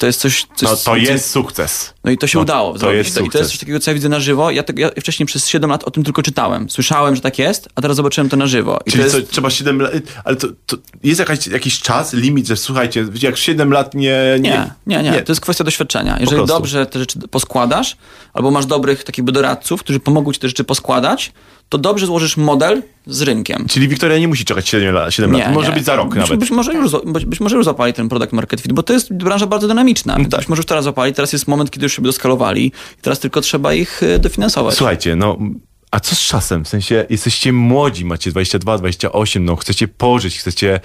[SPEAKER 4] To jest coś... coś
[SPEAKER 2] No to jest sukces.
[SPEAKER 4] no i to się
[SPEAKER 2] No,
[SPEAKER 4] udało
[SPEAKER 2] to
[SPEAKER 4] zrobić.
[SPEAKER 2] jest
[SPEAKER 4] I to jest
[SPEAKER 2] sukces.
[SPEAKER 4] coś takiego, co ja widzę na żywo. Ja, tego, ja wcześniej przez 7 lat o tym tylko czytałem. Słyszałem, że tak jest, a teraz zobaczyłem to na żywo. I
[SPEAKER 2] Czyli
[SPEAKER 4] to
[SPEAKER 2] co,
[SPEAKER 4] jest,
[SPEAKER 2] trzeba 7 lat, ale to, to jest jakaś, jakiś czas, limit, że słuchajcie, jak 7 lat nie...
[SPEAKER 4] Nie, nie, nie, To jest kwestia doświadczenia. Jeżeli dobrze te rzeczy poskładasz, albo masz dobrych takich doradców, którzy pomogą ci te rzeczy poskładać, to dobrze złożysz model z rynkiem.
[SPEAKER 2] Czyli Wiktoria nie musi czekać 7 lat, 7 lat. może być za rok
[SPEAKER 4] być,
[SPEAKER 2] nawet.
[SPEAKER 4] Być może, już, być, być może już zapali ten product market fit, bo to jest branża bardzo dynamiczna.
[SPEAKER 2] tak.
[SPEAKER 4] Być może już teraz zapali, teraz jest moment, kiedy już się doskalowali i teraz tylko trzeba ich e, dofinansować.
[SPEAKER 2] Słuchajcie, no, a co z czasem? W sensie, jesteście młodzi, macie 22, 28, no, chcecie pożyć, chcecie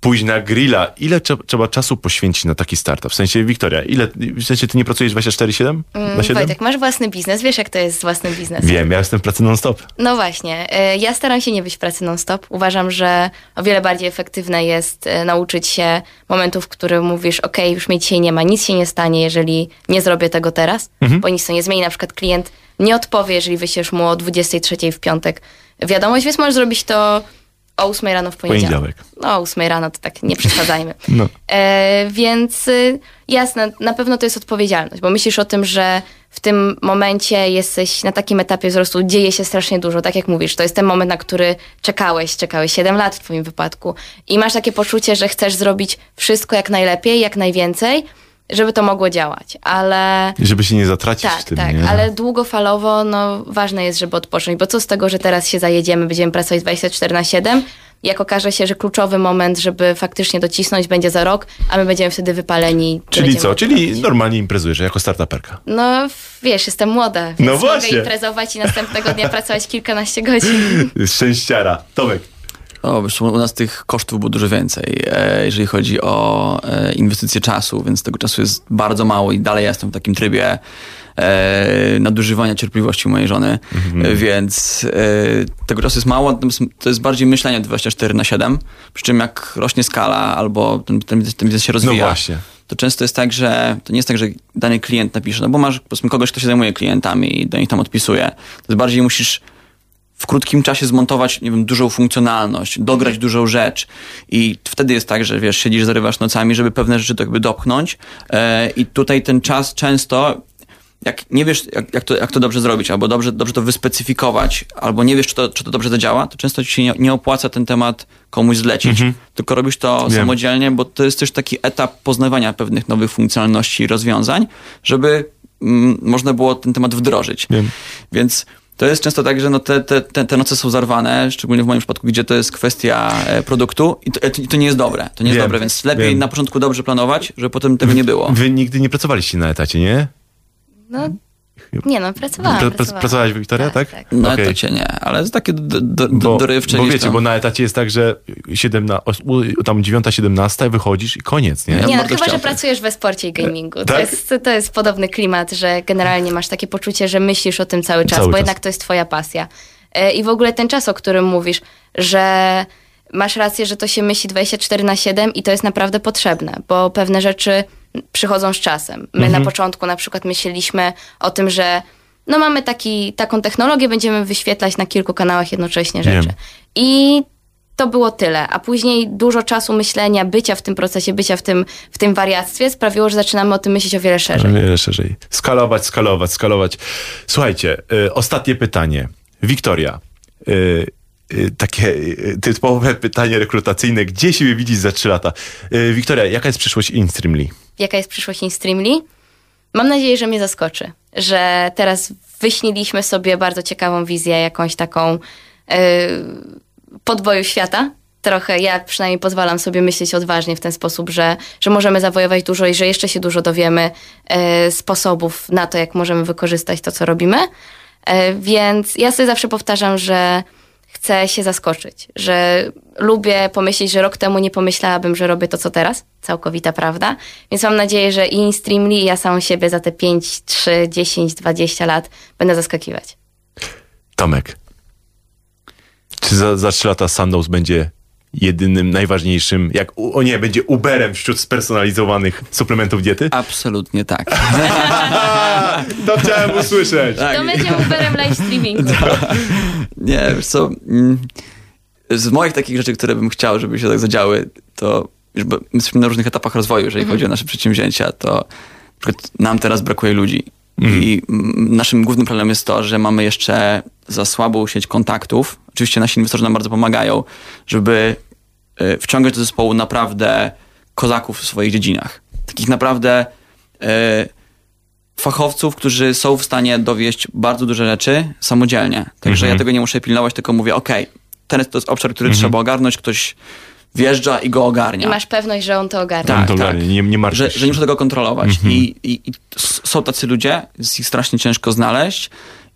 [SPEAKER 2] pójść na grilla. Ile trze- trzeba czasu poświęcić na taki startup? W sensie, Wiktoria, ile, w sensie, ty nie pracujesz 24-7? Na 7?
[SPEAKER 3] Wojtek, masz własny biznes, wiesz jak to jest z własnym biznesem.
[SPEAKER 2] Wiem, ja jestem w pracy non-stop.
[SPEAKER 3] No właśnie, e, ja staram się nie być w pracy non-stop. Uważam, że o wiele bardziej efektywne jest e, nauczyć się momentów, w którym mówisz, ok, już mnie dzisiaj nie ma, nic się nie stanie, jeżeli nie zrobię tego teraz, bo nic to nie zmieni. Na przykład klient nie odpowie, jeżeli wyślesz mu o 23 w piątek wiadomość, więc możesz zrobić to o 8 rano w poniedziałek.
[SPEAKER 2] Poniedziałek.
[SPEAKER 3] No, o 8 rano to tak nie przesadzajmy.
[SPEAKER 2] No.
[SPEAKER 3] E, więc y, jasne, na pewno to jest odpowiedzialność, bo myślisz o tym, że w tym momencie jesteś na takim etapie wzrostu, dzieje się strasznie dużo, tak jak mówisz, to jest ten moment, na który czekałeś, czekałeś 7 lat w twoim wypadku i masz takie poczucie, że chcesz zrobić wszystko jak najlepiej, jak najwięcej, żeby to mogło działać, ale...
[SPEAKER 2] Żeby się nie zatracić
[SPEAKER 3] Tak,
[SPEAKER 2] w tym,
[SPEAKER 3] tak,
[SPEAKER 2] nie?
[SPEAKER 3] ale długofalowo no, ważne jest, żeby odpocząć, bo co z tego, że teraz się zajedziemy, będziemy pracować 24 na 7, jak okaże się, że kluczowy moment, żeby faktycznie docisnąć będzie za rok, a my będziemy wtedy wypaleni.
[SPEAKER 2] Czyli co? Czyli
[SPEAKER 3] robić.
[SPEAKER 2] normalnie imprezujesz jako startuperka.
[SPEAKER 3] No wiesz, jestem młoda, więc
[SPEAKER 2] No
[SPEAKER 3] mogę
[SPEAKER 2] właśnie.
[SPEAKER 3] imprezować i następnego dnia pracować kilkanaście godzin.
[SPEAKER 2] Szczęściara. Tomek.
[SPEAKER 4] O, wiesz, u nas tych kosztów było dużo więcej, e, jeżeli chodzi o e, inwestycje czasu, więc tego czasu jest bardzo mało i dalej jestem w takim trybie e, nadużywania cierpliwości mojej żony, e, więc tego czasu jest mało, natomiast to jest bardziej myślenie 24 na 7, przy czym jak rośnie skala albo ten, ten, ten biznes się rozwija,
[SPEAKER 2] właśnie.
[SPEAKER 4] to często jest tak, że to nie jest tak, że dany klient napisze, no bo masz powiedzmy kogoś, kto się zajmuje klientami i do nich tam odpisuje. To jest bardziej musisz w krótkim czasie zmontować, nie wiem, dużą funkcjonalność, dograć dużą rzecz i wtedy jest tak, że wiesz, siedzisz, zarywasz nocami, żeby pewne rzeczy to jakby dopchnąć e, i tutaj ten czas często jak nie wiesz, jak, jak, to, jak to dobrze zrobić, albo dobrze, dobrze to wyspecyfikować, albo nie wiesz, czy to, czy to dobrze zadziała, to często ci się nie, nie opłaca ten temat komuś zlecić, tylko robisz to
[SPEAKER 2] Wiem.
[SPEAKER 4] samodzielnie, bo to jest też taki etap poznawania pewnych nowych funkcjonalności i rozwiązań, żeby mm, można było ten temat wdrożyć.
[SPEAKER 2] Wiem.
[SPEAKER 4] Więc to jest często tak, że no te, te, te, noce są zarwane, szczególnie w moim przypadku, gdzie to jest kwestia e, produktu i to, e, to nie jest dobre. To nie jest
[SPEAKER 2] Wiem,
[SPEAKER 4] dobre, więc lepiej
[SPEAKER 2] wiem.
[SPEAKER 4] na początku dobrze planować, żeby potem tego nie było.
[SPEAKER 2] Wy nigdy nie pracowaliście na etacie, nie?
[SPEAKER 3] No, nie no, pracowałam.
[SPEAKER 2] Pra- pra-
[SPEAKER 3] pracowałam.
[SPEAKER 2] Pracowałaś, Wiktoria, tak?
[SPEAKER 3] tak.
[SPEAKER 4] Na
[SPEAKER 2] Okej.
[SPEAKER 4] etacie nie, ale jest takie do, do, do,
[SPEAKER 2] Bo,
[SPEAKER 4] dorywcze
[SPEAKER 2] bo wiecie,
[SPEAKER 4] tam.
[SPEAKER 2] bo na etacie jest tak, że 7, tam 9-17 wychodzisz i koniec, nie?
[SPEAKER 3] Nie no,
[SPEAKER 4] bardzo
[SPEAKER 3] chyba, że
[SPEAKER 4] tak.
[SPEAKER 3] pracujesz we sporcie i gamingu. To,
[SPEAKER 2] Tak?
[SPEAKER 3] jest, to jest podobny klimat, że generalnie masz takie poczucie, że myślisz o tym cały czas,
[SPEAKER 2] Cały
[SPEAKER 3] bo
[SPEAKER 2] czas.
[SPEAKER 3] jednak to jest twoja pasja. E, I w ogóle ten czas, o którym mówisz, że masz rację, że to się myśli 24 na 7 i to jest naprawdę potrzebne, bo pewne rzeczy przychodzą z czasem. My
[SPEAKER 2] Mhm.
[SPEAKER 3] na początku na przykład myśleliśmy o tym, że no mamy taki, taką technologię, będziemy wyświetlać na kilku kanałach jednocześnie
[SPEAKER 2] Wiem.
[SPEAKER 3] rzeczy. I to było tyle. A później dużo czasu myślenia, bycia w tym procesie, bycia w tym, w tym wariactwie sprawiło, że zaczynamy o tym myśleć o wiele szerzej.
[SPEAKER 2] O wiele szerzej. Skalować, skalować, skalować. Słuchajcie, y, ostatnie pytanie. Wiktoria, y, takie y, typowe pytanie rekrutacyjne. Gdzie siebie widzisz za 3 lata? Y, Wiktoria, jaka jest przyszłość InStreamly?
[SPEAKER 3] Jaka jest przyszłość InStreamly? Mam nadzieję, że mnie zaskoczy, że teraz wyśniliśmy sobie bardzo ciekawą wizję, jakąś taką yy, podboju świata. Trochę ja przynajmniej pozwalam sobie myśleć odważnie w ten sposób, że, że możemy zawojować dużo i że jeszcze się dużo dowiemy yy, sposobów na to, jak możemy wykorzystać to, co robimy. Yy, więc ja sobie zawsze powtarzam, że chcę się zaskoczyć, że lubię pomyśleć, że rok temu nie pomyślałabym, że robię to, co teraz. Całkowita prawda. Więc mam nadzieję, że i InStreamly, i ja samą siebie za te 5, 3, 10, 20 lat będę zaskakiwać.
[SPEAKER 2] Tomek, czy za, za 3 lata Sandoz będzie jedynym, najważniejszym, jak, u- o nie, będzie Uberem wśród spersonalizowanych suplementów diety?
[SPEAKER 4] Absolutnie tak.
[SPEAKER 2] To chciałem usłyszeć.
[SPEAKER 3] To będzie Uberem live streamingu.
[SPEAKER 4] Nie, wiesz co, mm, z moich takich rzeczy, które bym chciał, żeby się tak zadziały, to już bo my jesteśmy na różnych etapach rozwoju, jeżeli chodzi o nasze przedsięwzięcia, to na przykład nam teraz brakuje ludzi. I mm, naszym głównym problemem jest to, że mamy jeszcze za słabą sieć kontaktów. Oczywiście nasi inwestorzy nam bardzo pomagają, żeby y, wciągać do zespołu naprawdę kozaków w swoich dziedzinach. Takich naprawdę y, fachowców, którzy są w stanie dowieść bardzo duże rzeczy samodzielnie. Także ja tego nie muszę pilnować, tylko mówię, ok, ten jest, to jest obszar, który trzeba ogarnąć, ktoś wjeżdża i go ogarnia.
[SPEAKER 3] I masz pewność, że on to ogarnia.
[SPEAKER 4] Tak,
[SPEAKER 2] to
[SPEAKER 4] tak.
[SPEAKER 2] ogarnie, nie, nie martw
[SPEAKER 4] że,
[SPEAKER 2] się.
[SPEAKER 4] że nie muszę tego kontrolować. I, i, I s- są tacy ludzie, jest ich strasznie ciężko znaleźć.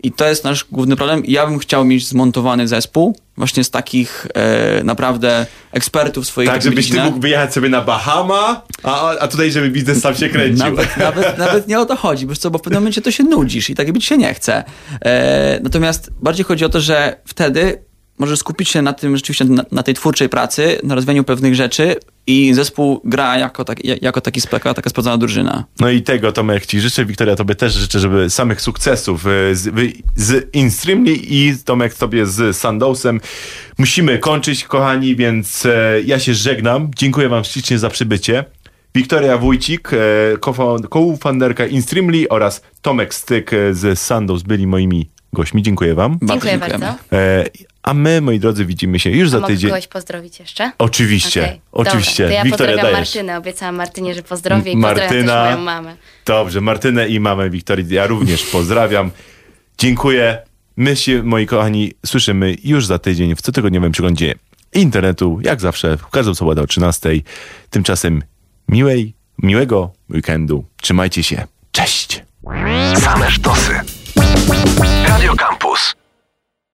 [SPEAKER 4] I to jest nasz główny problem. I ja bym chciał mieć zmontowany zespół właśnie z takich e, naprawdę ekspertów swoich
[SPEAKER 2] Tak, żebyś ty mógł wyjechać sobie na Bahama, a, a tutaj, żeby biznes sam się kręcił.
[SPEAKER 4] Nawet, nawet, nawet nie o to chodzi, wiesz co, bo w pewnym momencie to się nudzisz i tak być się nie chce. E, natomiast bardziej chodzi o to, że wtedy możesz skupić się na tym rzeczywiście, na, na tej twórczej pracy, na rozwijaniu pewnych rzeczy i zespół gra jako, tak, jako taki speka, taka sprawdzona drużyna.
[SPEAKER 2] No i tego Tomek ci życzę, Wiktoria tobie też życzę, żeby samych sukcesów e, z, z InStreamly i Tomek tobie z Sandowsem. Musimy kończyć, kochani, więc e, ja się żegnam. Dziękuję wam ślicznie za przybycie. Wiktoria Wójcik, e, co-found- co-founderka InStreamly oraz Tomek Styk e, z Sandows byli moimi gośćmi. Dziękuję wam.
[SPEAKER 4] Bardzo
[SPEAKER 3] Dziękuję
[SPEAKER 4] dziękujemy.
[SPEAKER 3] bardzo.
[SPEAKER 2] A my, moi drodzy, widzimy się już za
[SPEAKER 3] mogę
[SPEAKER 2] tydzień.
[SPEAKER 3] kogoś pozdrowić jeszcze?
[SPEAKER 2] Oczywiście,
[SPEAKER 3] Okej,
[SPEAKER 2] oczywiście.
[SPEAKER 3] Dobra, to ja
[SPEAKER 2] Wiktoria,
[SPEAKER 3] pozdrawiam
[SPEAKER 2] dajesz.
[SPEAKER 3] Martynę. Obiecałam Martynie, że pozdrowię i
[SPEAKER 2] Martyna.
[SPEAKER 3] pozdrawiam też moją mamę.
[SPEAKER 2] Dobrze, Martynę i mamę Wiktorii ja również pozdrawiam. Dziękuję. My się, moi kochani, słyszymy już za tydzień w cotygodniowym przeglądzie internetu, jak zawsze, w każdą sobotę o 13. Tymczasem miłej, miłego weekendu. Trzymajcie się. Cześć!
[SPEAKER 10] Same sztosy. Radio Campus.